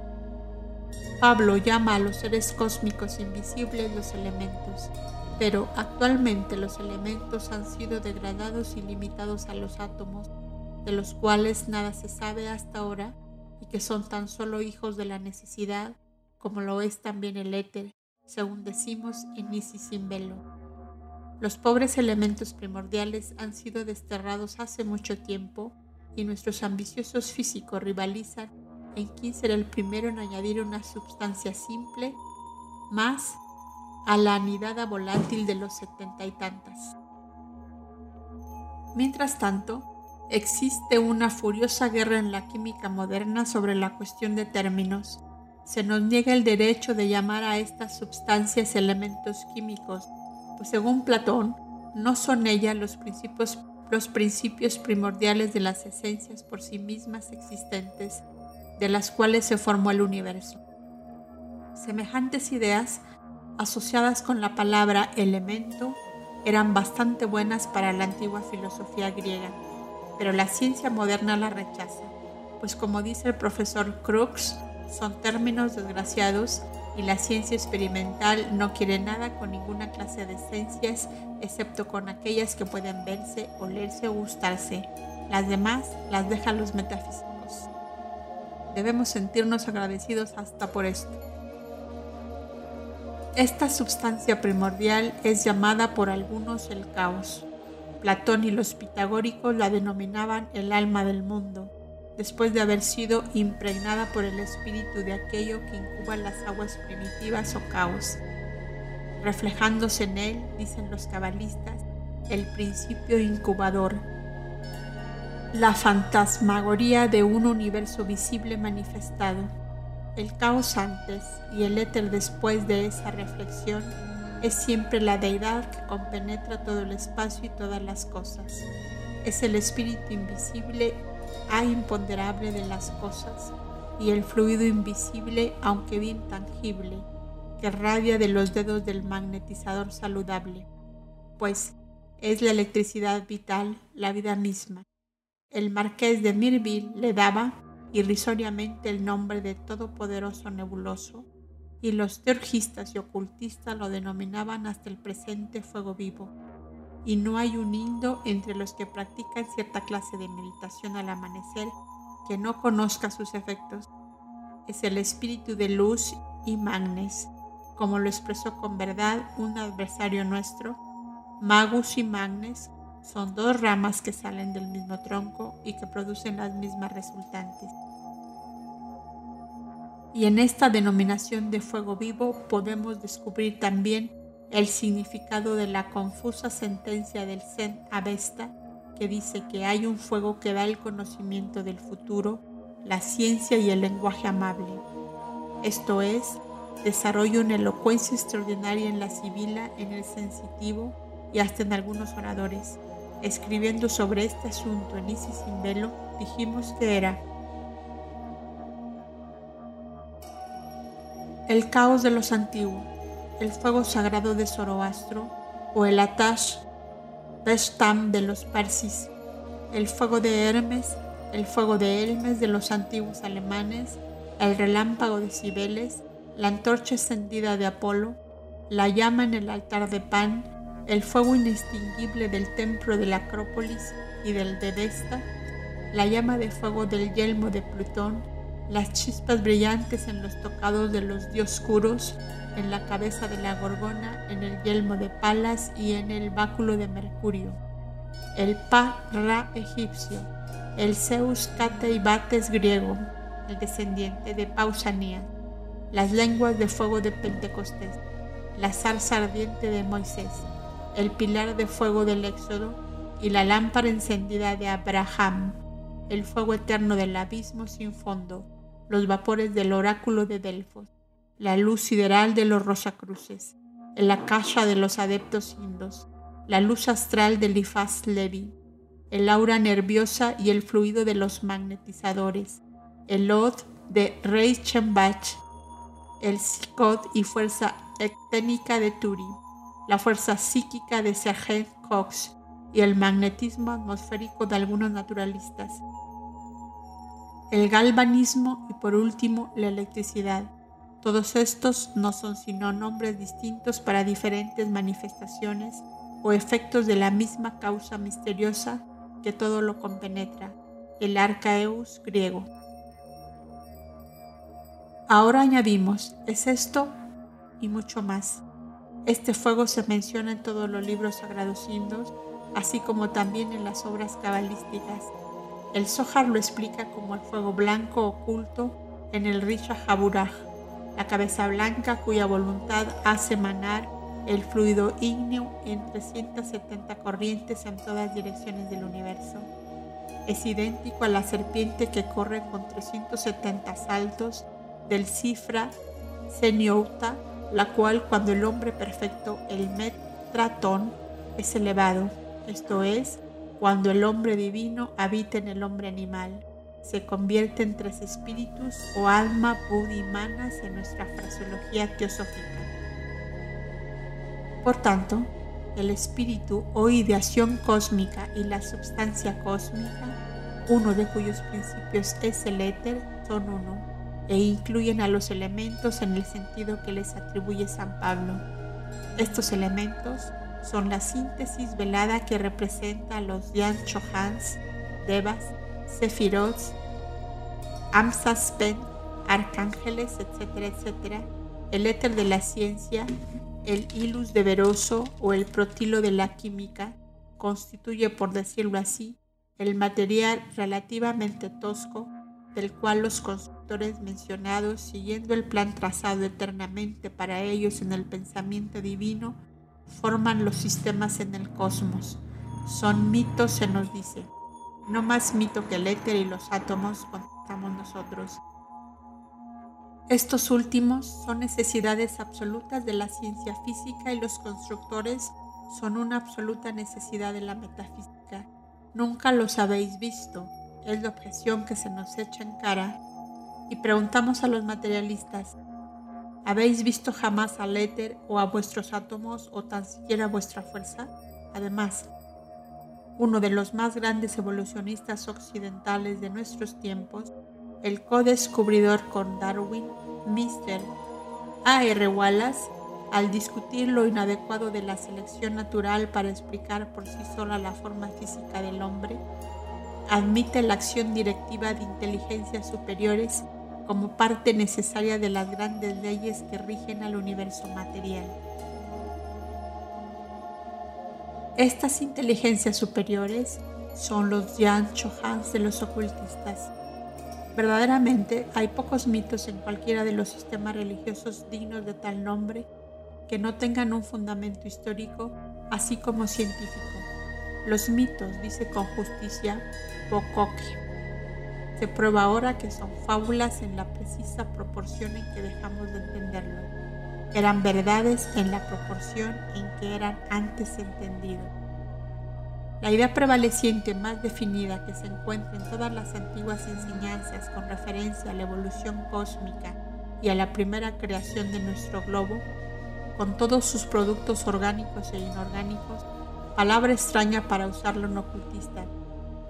Pablo llama a los seres cósmicos invisibles los elementos, pero actualmente los elementos han sido degradados y limitados a los átomos, de los cuales nada se sabe hasta ahora y que son tan solo hijos de la necesidad, como lo es también el éter, según decimos en Isis sin velo. Los pobres elementos primordiales han sido desterrados hace mucho tiempo y nuestros ambiciosos físicos rivalizan en quién será el primero en añadir una sustancia simple más a la anidada volátil de los setenta y tantas. Mientras tanto, existe una furiosa guerra en la química moderna sobre la cuestión de términos. Se nos niega el derecho de llamar a estas sustancias elementos químicos, pues según Platón, no son ellas los principios los principios primordiales de las esencias por sí mismas existentes, de las cuales se formó el universo. Semejantes ideas, asociadas con la palabra elemento, eran bastante buenas para la antigua filosofía griega, pero la ciencia moderna la rechaza, pues como dice el profesor Crookes, son términos desgraciados y la ciencia experimental no quiere nada con ninguna clase de esencias excepto con aquellas que pueden verse, olerse o gustarse. Las demás las dejan los metafísicos. Debemos sentirnos agradecidos hasta por esto. Esta sustancia primordial es llamada por algunos el caos. Platón y los pitagóricos la denominaban el alma del mundo, después de haber sido impregnada por el espíritu de aquello que incuba las aguas primitivas o caos reflejándose en él, dicen los cabalistas, el principio incubador, la fantasmagoría de un universo visible manifestado. El caos antes y el éter después de esa reflexión es siempre la deidad que compenetra todo el espacio y todas las cosas. Es el espíritu invisible a imponderable de las cosas y el fluido invisible, aunque bien tangible, que radia de los dedos del magnetizador saludable, pues es la electricidad vital, la vida misma. El marqués de Mirville le daba irrisoriamente el nombre de todopoderoso nebuloso, y los teurgistas y ocultistas lo denominaban hasta el presente fuego vivo. Y no hay un hindo entre los que practican cierta clase de meditación al amanecer que no conozca sus efectos. Es el espíritu de luz y magnes, como lo expresó con verdad un adversario nuestro, Magus y Magnes son dos ramas que salen del mismo tronco y que producen las mismas resultantes. Y en esta denominación de fuego vivo podemos descubrir también el significado de la confusa sentencia del Zen Avesta que dice que hay un fuego que da el conocimiento del futuro, la ciencia y el lenguaje amable. Esto es, Desarrolla una elocuencia extraordinaria en la sibila, en el sensitivo y hasta en algunos oradores. Escribiendo sobre este asunto en Isis sin velo, dijimos que era el caos de los antiguos, el fuego sagrado de Zoroastro o el Atash Bestam de los Parsis, el fuego de Hermes, el fuego de Hermes de los antiguos alemanes, el relámpago de Cibeles, la antorcha encendida de Apolo, la llama en el altar de Pan, el fuego inextinguible del templo de la Acrópolis y del de Vesta, la llama de fuego del yelmo de Plutón, las chispas brillantes en los tocados de los dioscuros, en la cabeza de la gorgona, en el yelmo de Palas y en el báculo de Mercurio, el Pa Ra egipcio, el Zeus Cate y Bates griego, el descendiente de Pausanias, las lenguas de fuego de Pentecostés, la zarza ardiente de Moisés, el pilar de fuego del Éxodo y la lámpara encendida de Abraham, el fuego eterno del abismo sin fondo, los vapores del oráculo de Delfos, la luz sideral de los rosacruces, la caja de los adeptos indos, la luz astral del Ifaz Levi, el aura nerviosa y el fluido de los magnetizadores, el Od de Reichenbach, el Sikot y fuerza ecténica de Turi, la fuerza psíquica de Sergent Cox y el magnetismo atmosférico de algunos naturalistas, el galvanismo y por último la electricidad. Todos estos no son sino nombres distintos para diferentes manifestaciones o efectos de la misma causa misteriosa que todo lo compenetra, el arcaeus griego. Ahora añadimos, es esto y mucho más. Este fuego se menciona en todos los libros sagrados indos, así como también en las obras cabalísticas. El Zohar lo explica como el fuego blanco oculto en el Risha Haburaj, la cabeza blanca cuya voluntad hace manar el fluido ígneo en 370 corrientes en todas direcciones del universo. Es idéntico a la serpiente que corre con 370 saltos del cifra Seniouta, la cual cuando el hombre perfecto, el metratón, es elevado, esto es, cuando el hombre divino habita en el hombre animal, se convierte en tres espíritus o alma budimanas en nuestra fraseología teosófica. Por tanto, el espíritu o ideación cósmica y la substancia cósmica, uno de cuyos principios es el éter, son uno e incluyen a los elementos en el sentido que les atribuye San Pablo. Estos elementos son la síntesis velada que representa a los Yan Chohans, Devas, Sephiroth, Amsaspen, arcángeles, etcétera, etcétera, el éter de la ciencia, el ilus de veroso o el protilo de la química, constituye, por decirlo así, el material relativamente tosco del cual los constructores mencionados, siguiendo el plan trazado eternamente para ellos en el pensamiento divino, forman los sistemas en el cosmos. Son mitos, se nos dice. No más mito que el éter y los átomos contamos nosotros. Estos últimos son necesidades absolutas de la ciencia física y los constructores son una absoluta necesidad de la metafísica. Nunca los habéis visto, es la objeción que se nos echa en cara, y preguntamos a los materialistas, ¿habéis visto jamás al éter o a vuestros átomos o tan siquiera vuestra fuerza? Además, uno de los más grandes evolucionistas occidentales de nuestros tiempos, el co-descubridor con Darwin, Mr. A. R. Wallace, al discutir lo inadecuado de la selección natural para explicar por sí sola la forma física del hombre, admite la acción directiva de inteligencias superiores como parte necesaria de las grandes leyes que rigen al universo material. Estas inteligencias superiores son los Yan Chohans de los ocultistas. Verdaderamente hay pocos mitos en cualquiera de los sistemas religiosos dignos de tal nombre que no tengan un fundamento histórico así como científico. Los mitos, dice con justicia Bocoque. Se prueba ahora que son fábulas en la precisa proporción en que dejamos de entenderlo. Eran verdades en la proporción en que eran antes entendidos. La idea prevaleciente más definida que se encuentra en todas las antiguas enseñanzas con referencia a la evolución cósmica y a la primera creación de nuestro globo, con todos sus productos orgánicos e inorgánicos, palabra extraña para usarlo en ocultista,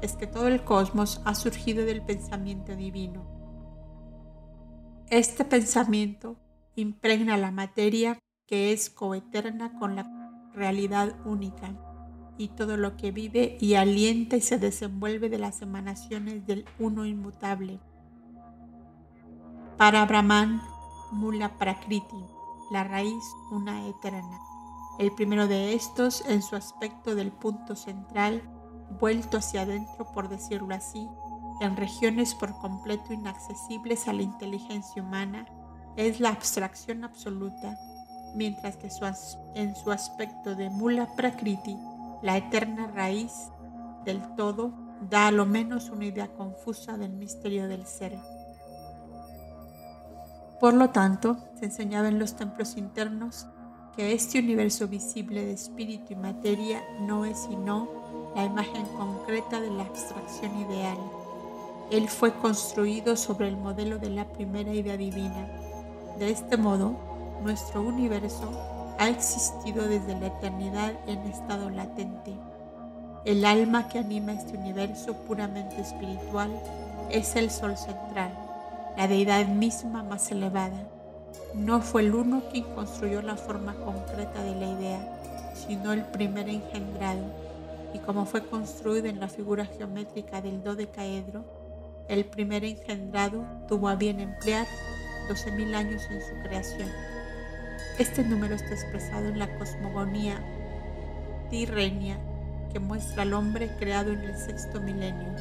es que todo el cosmos ha surgido del pensamiento divino. Este pensamiento impregna la materia que es coeterna con la realidad única y todo lo que vive y alienta y se desenvuelve de las emanaciones del uno inmutable. Para Brahman, Mula Prakriti, la raíz una eterna. El primero de estos, en su aspecto del punto central, vuelto hacia adentro por decirlo así, en regiones por completo inaccesibles a la inteligencia humana, es la abstracción absoluta, mientras que en su aspecto de mula prakriti, la eterna raíz del todo, da a lo menos una idea confusa del misterio del ser. Por lo tanto, se enseñaba en los templos internos que este universo visible de espíritu y materia no es sino la imagen concreta de la abstracción ideal. Él fue construido sobre el modelo de la primera idea divina. De este modo, nuestro universo ha existido desde la eternidad en estado latente. El alma que anima este universo puramente espiritual es el Sol central, la deidad misma más elevada no fue el uno quien construyó la forma concreta de la idea, sino el primer engendrado, y como fue construido en la figura geométrica del dodecaedro, el primer engendrado tuvo a bien emplear 12.000 años en su creación. Este número está expresado en la cosmogonía tirrenia que muestra al hombre creado en el sexto milenio.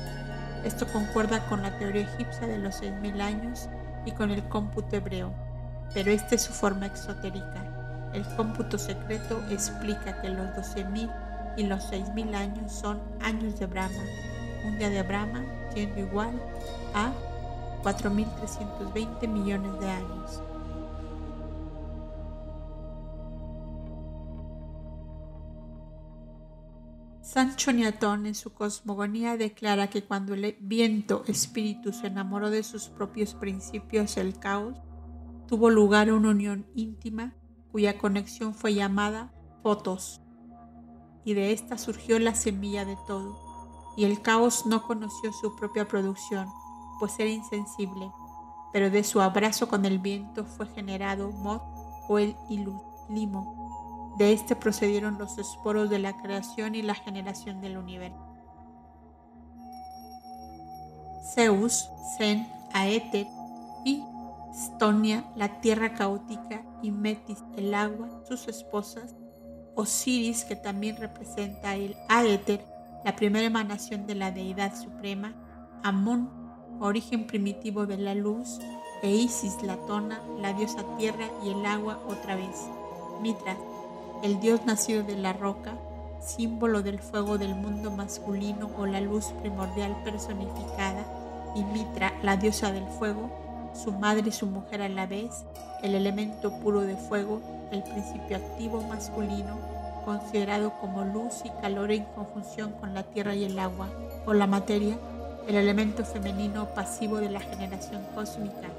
Esto concuerda con la teoría egipcia de los 6.000 años y con el cómputo hebreo pero esta es su forma exotérica. El cómputo secreto explica que los 12.000 y los 6.000 años son años de Brahma. Un día de Brahma siendo igual a 4.320 millones de años. Sancho Niatón en su cosmogonía declara que cuando el viento espíritu se enamoró de sus propios principios, el caos, tuvo lugar una unión íntima cuya conexión fue llamada fotos, y de esta surgió la semilla de todo, y el caos no conoció su propia producción, pues era insensible, pero de su abrazo con el viento fue generado Mod o el limo. De este procedieron los esporos de la creación y la generación del universo. Zeus, Zen, Aether y Stonia, la tierra caótica, y Metis, el agua, sus esposas, Osiris, que también representa el Aether, la primera emanación de la deidad suprema, Amón, origen primitivo de la luz, e Isis, la tona, la diosa tierra y el agua otra vez, Mitra, el dios nacido de la roca, símbolo del fuego del mundo masculino o la luz primordial personificada, y Mitra, la diosa del fuego, su madre y su mujer a la vez, el elemento puro de fuego, el principio activo masculino, considerado como luz y calor en conjunción con la tierra y el agua, o la materia, el elemento femenino pasivo de la generación cósmica,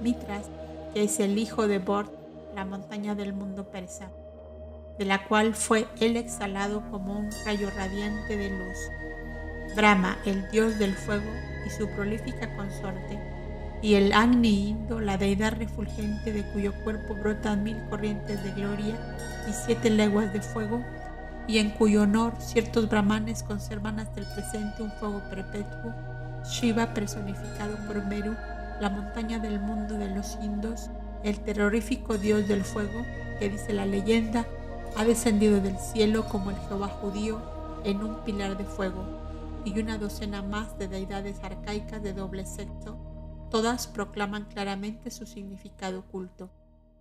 Mitras, que es el hijo de Bord, la montaña del mundo persa, de la cual fue él exhalado como un rayo radiante de luz. Brahma, el dios del fuego, y su prolífica consorte, y el Agni Indo, la deidad refulgente de cuyo cuerpo brotan mil corrientes de gloria y siete leguas de fuego, y en cuyo honor ciertos brahmanes conservan hasta el presente un fuego perpetuo, Shiva personificado por Meru, la montaña del mundo de los indos, el terrorífico dios del fuego, que dice la leyenda, ha descendido del cielo como el Jehová judío en un pilar de fuego, y una docena más de deidades arcaicas de doble sexo Todas proclaman claramente su significado oculto.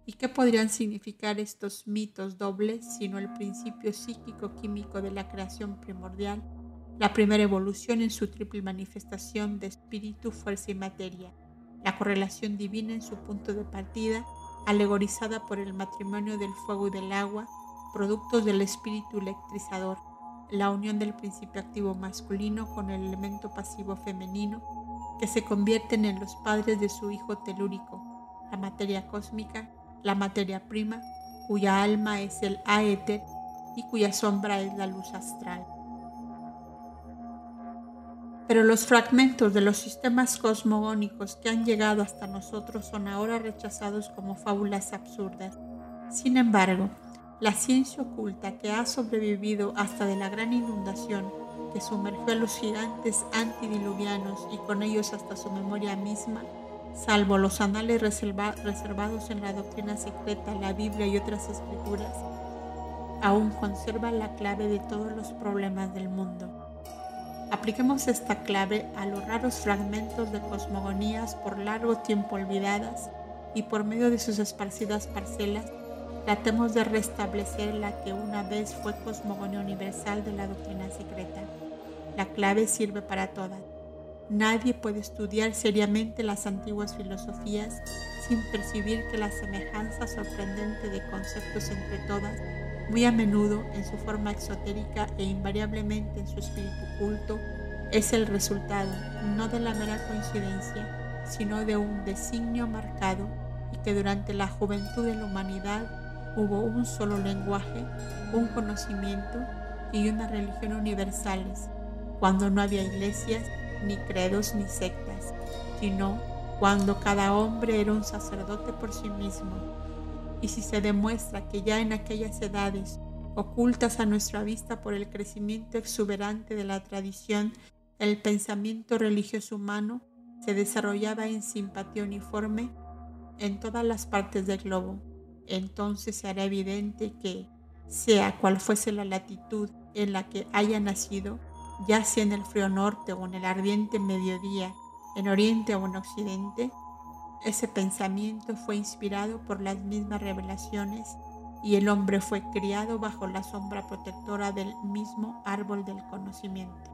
¿Y qué podrían significar estos mitos dobles sino el principio psíquico-químico de la creación primordial, la primera evolución en su triple manifestación de espíritu, fuerza y materia, la correlación divina en su punto de partida, alegorizada por el matrimonio del fuego y del agua, productos del espíritu electrizador, la unión del principio activo masculino con el elemento pasivo femenino, que se convierten en los padres de su hijo telúrico, la materia cósmica, la materia prima, cuya alma es el aéter y cuya sombra es la luz astral. Pero los fragmentos de los sistemas cosmogónicos que han llegado hasta nosotros son ahora rechazados como fábulas absurdas. Sin embargo, la ciencia oculta que ha sobrevivido hasta de la gran inundación que sumergió a los gigantes antidiluvianos y con ellos hasta su memoria misma, salvo los anales reservados en la doctrina secreta, la Biblia y otras escrituras, aún conserva la clave de todos los problemas del mundo. Apliquemos esta clave a los raros fragmentos de cosmogonías por largo tiempo olvidadas y por medio de sus esparcidas parcelas tratemos de restablecer la que una vez fue cosmogonía universal de la doctrina secreta. La clave sirve para todas. Nadie puede estudiar seriamente las antiguas filosofías sin percibir que la semejanza sorprendente de conceptos entre todas, muy a menudo en su forma exotérica e invariablemente en su espíritu culto, es el resultado no de la mera coincidencia, sino de un designio marcado y que durante la juventud de la humanidad hubo un solo lenguaje, un conocimiento y una religión universales, cuando no había iglesias, ni credos, ni sectas, sino cuando cada hombre era un sacerdote por sí mismo. Y si se demuestra que ya en aquellas edades, ocultas a nuestra vista por el crecimiento exuberante de la tradición, el pensamiento religioso humano se desarrollaba en simpatía uniforme en todas las partes del globo, entonces se hará evidente que, sea cual fuese la latitud en la que haya nacido, ya sea en el frío norte o en el ardiente mediodía, en oriente o en occidente, ese pensamiento fue inspirado por las mismas revelaciones y el hombre fue criado bajo la sombra protectora del mismo árbol del conocimiento.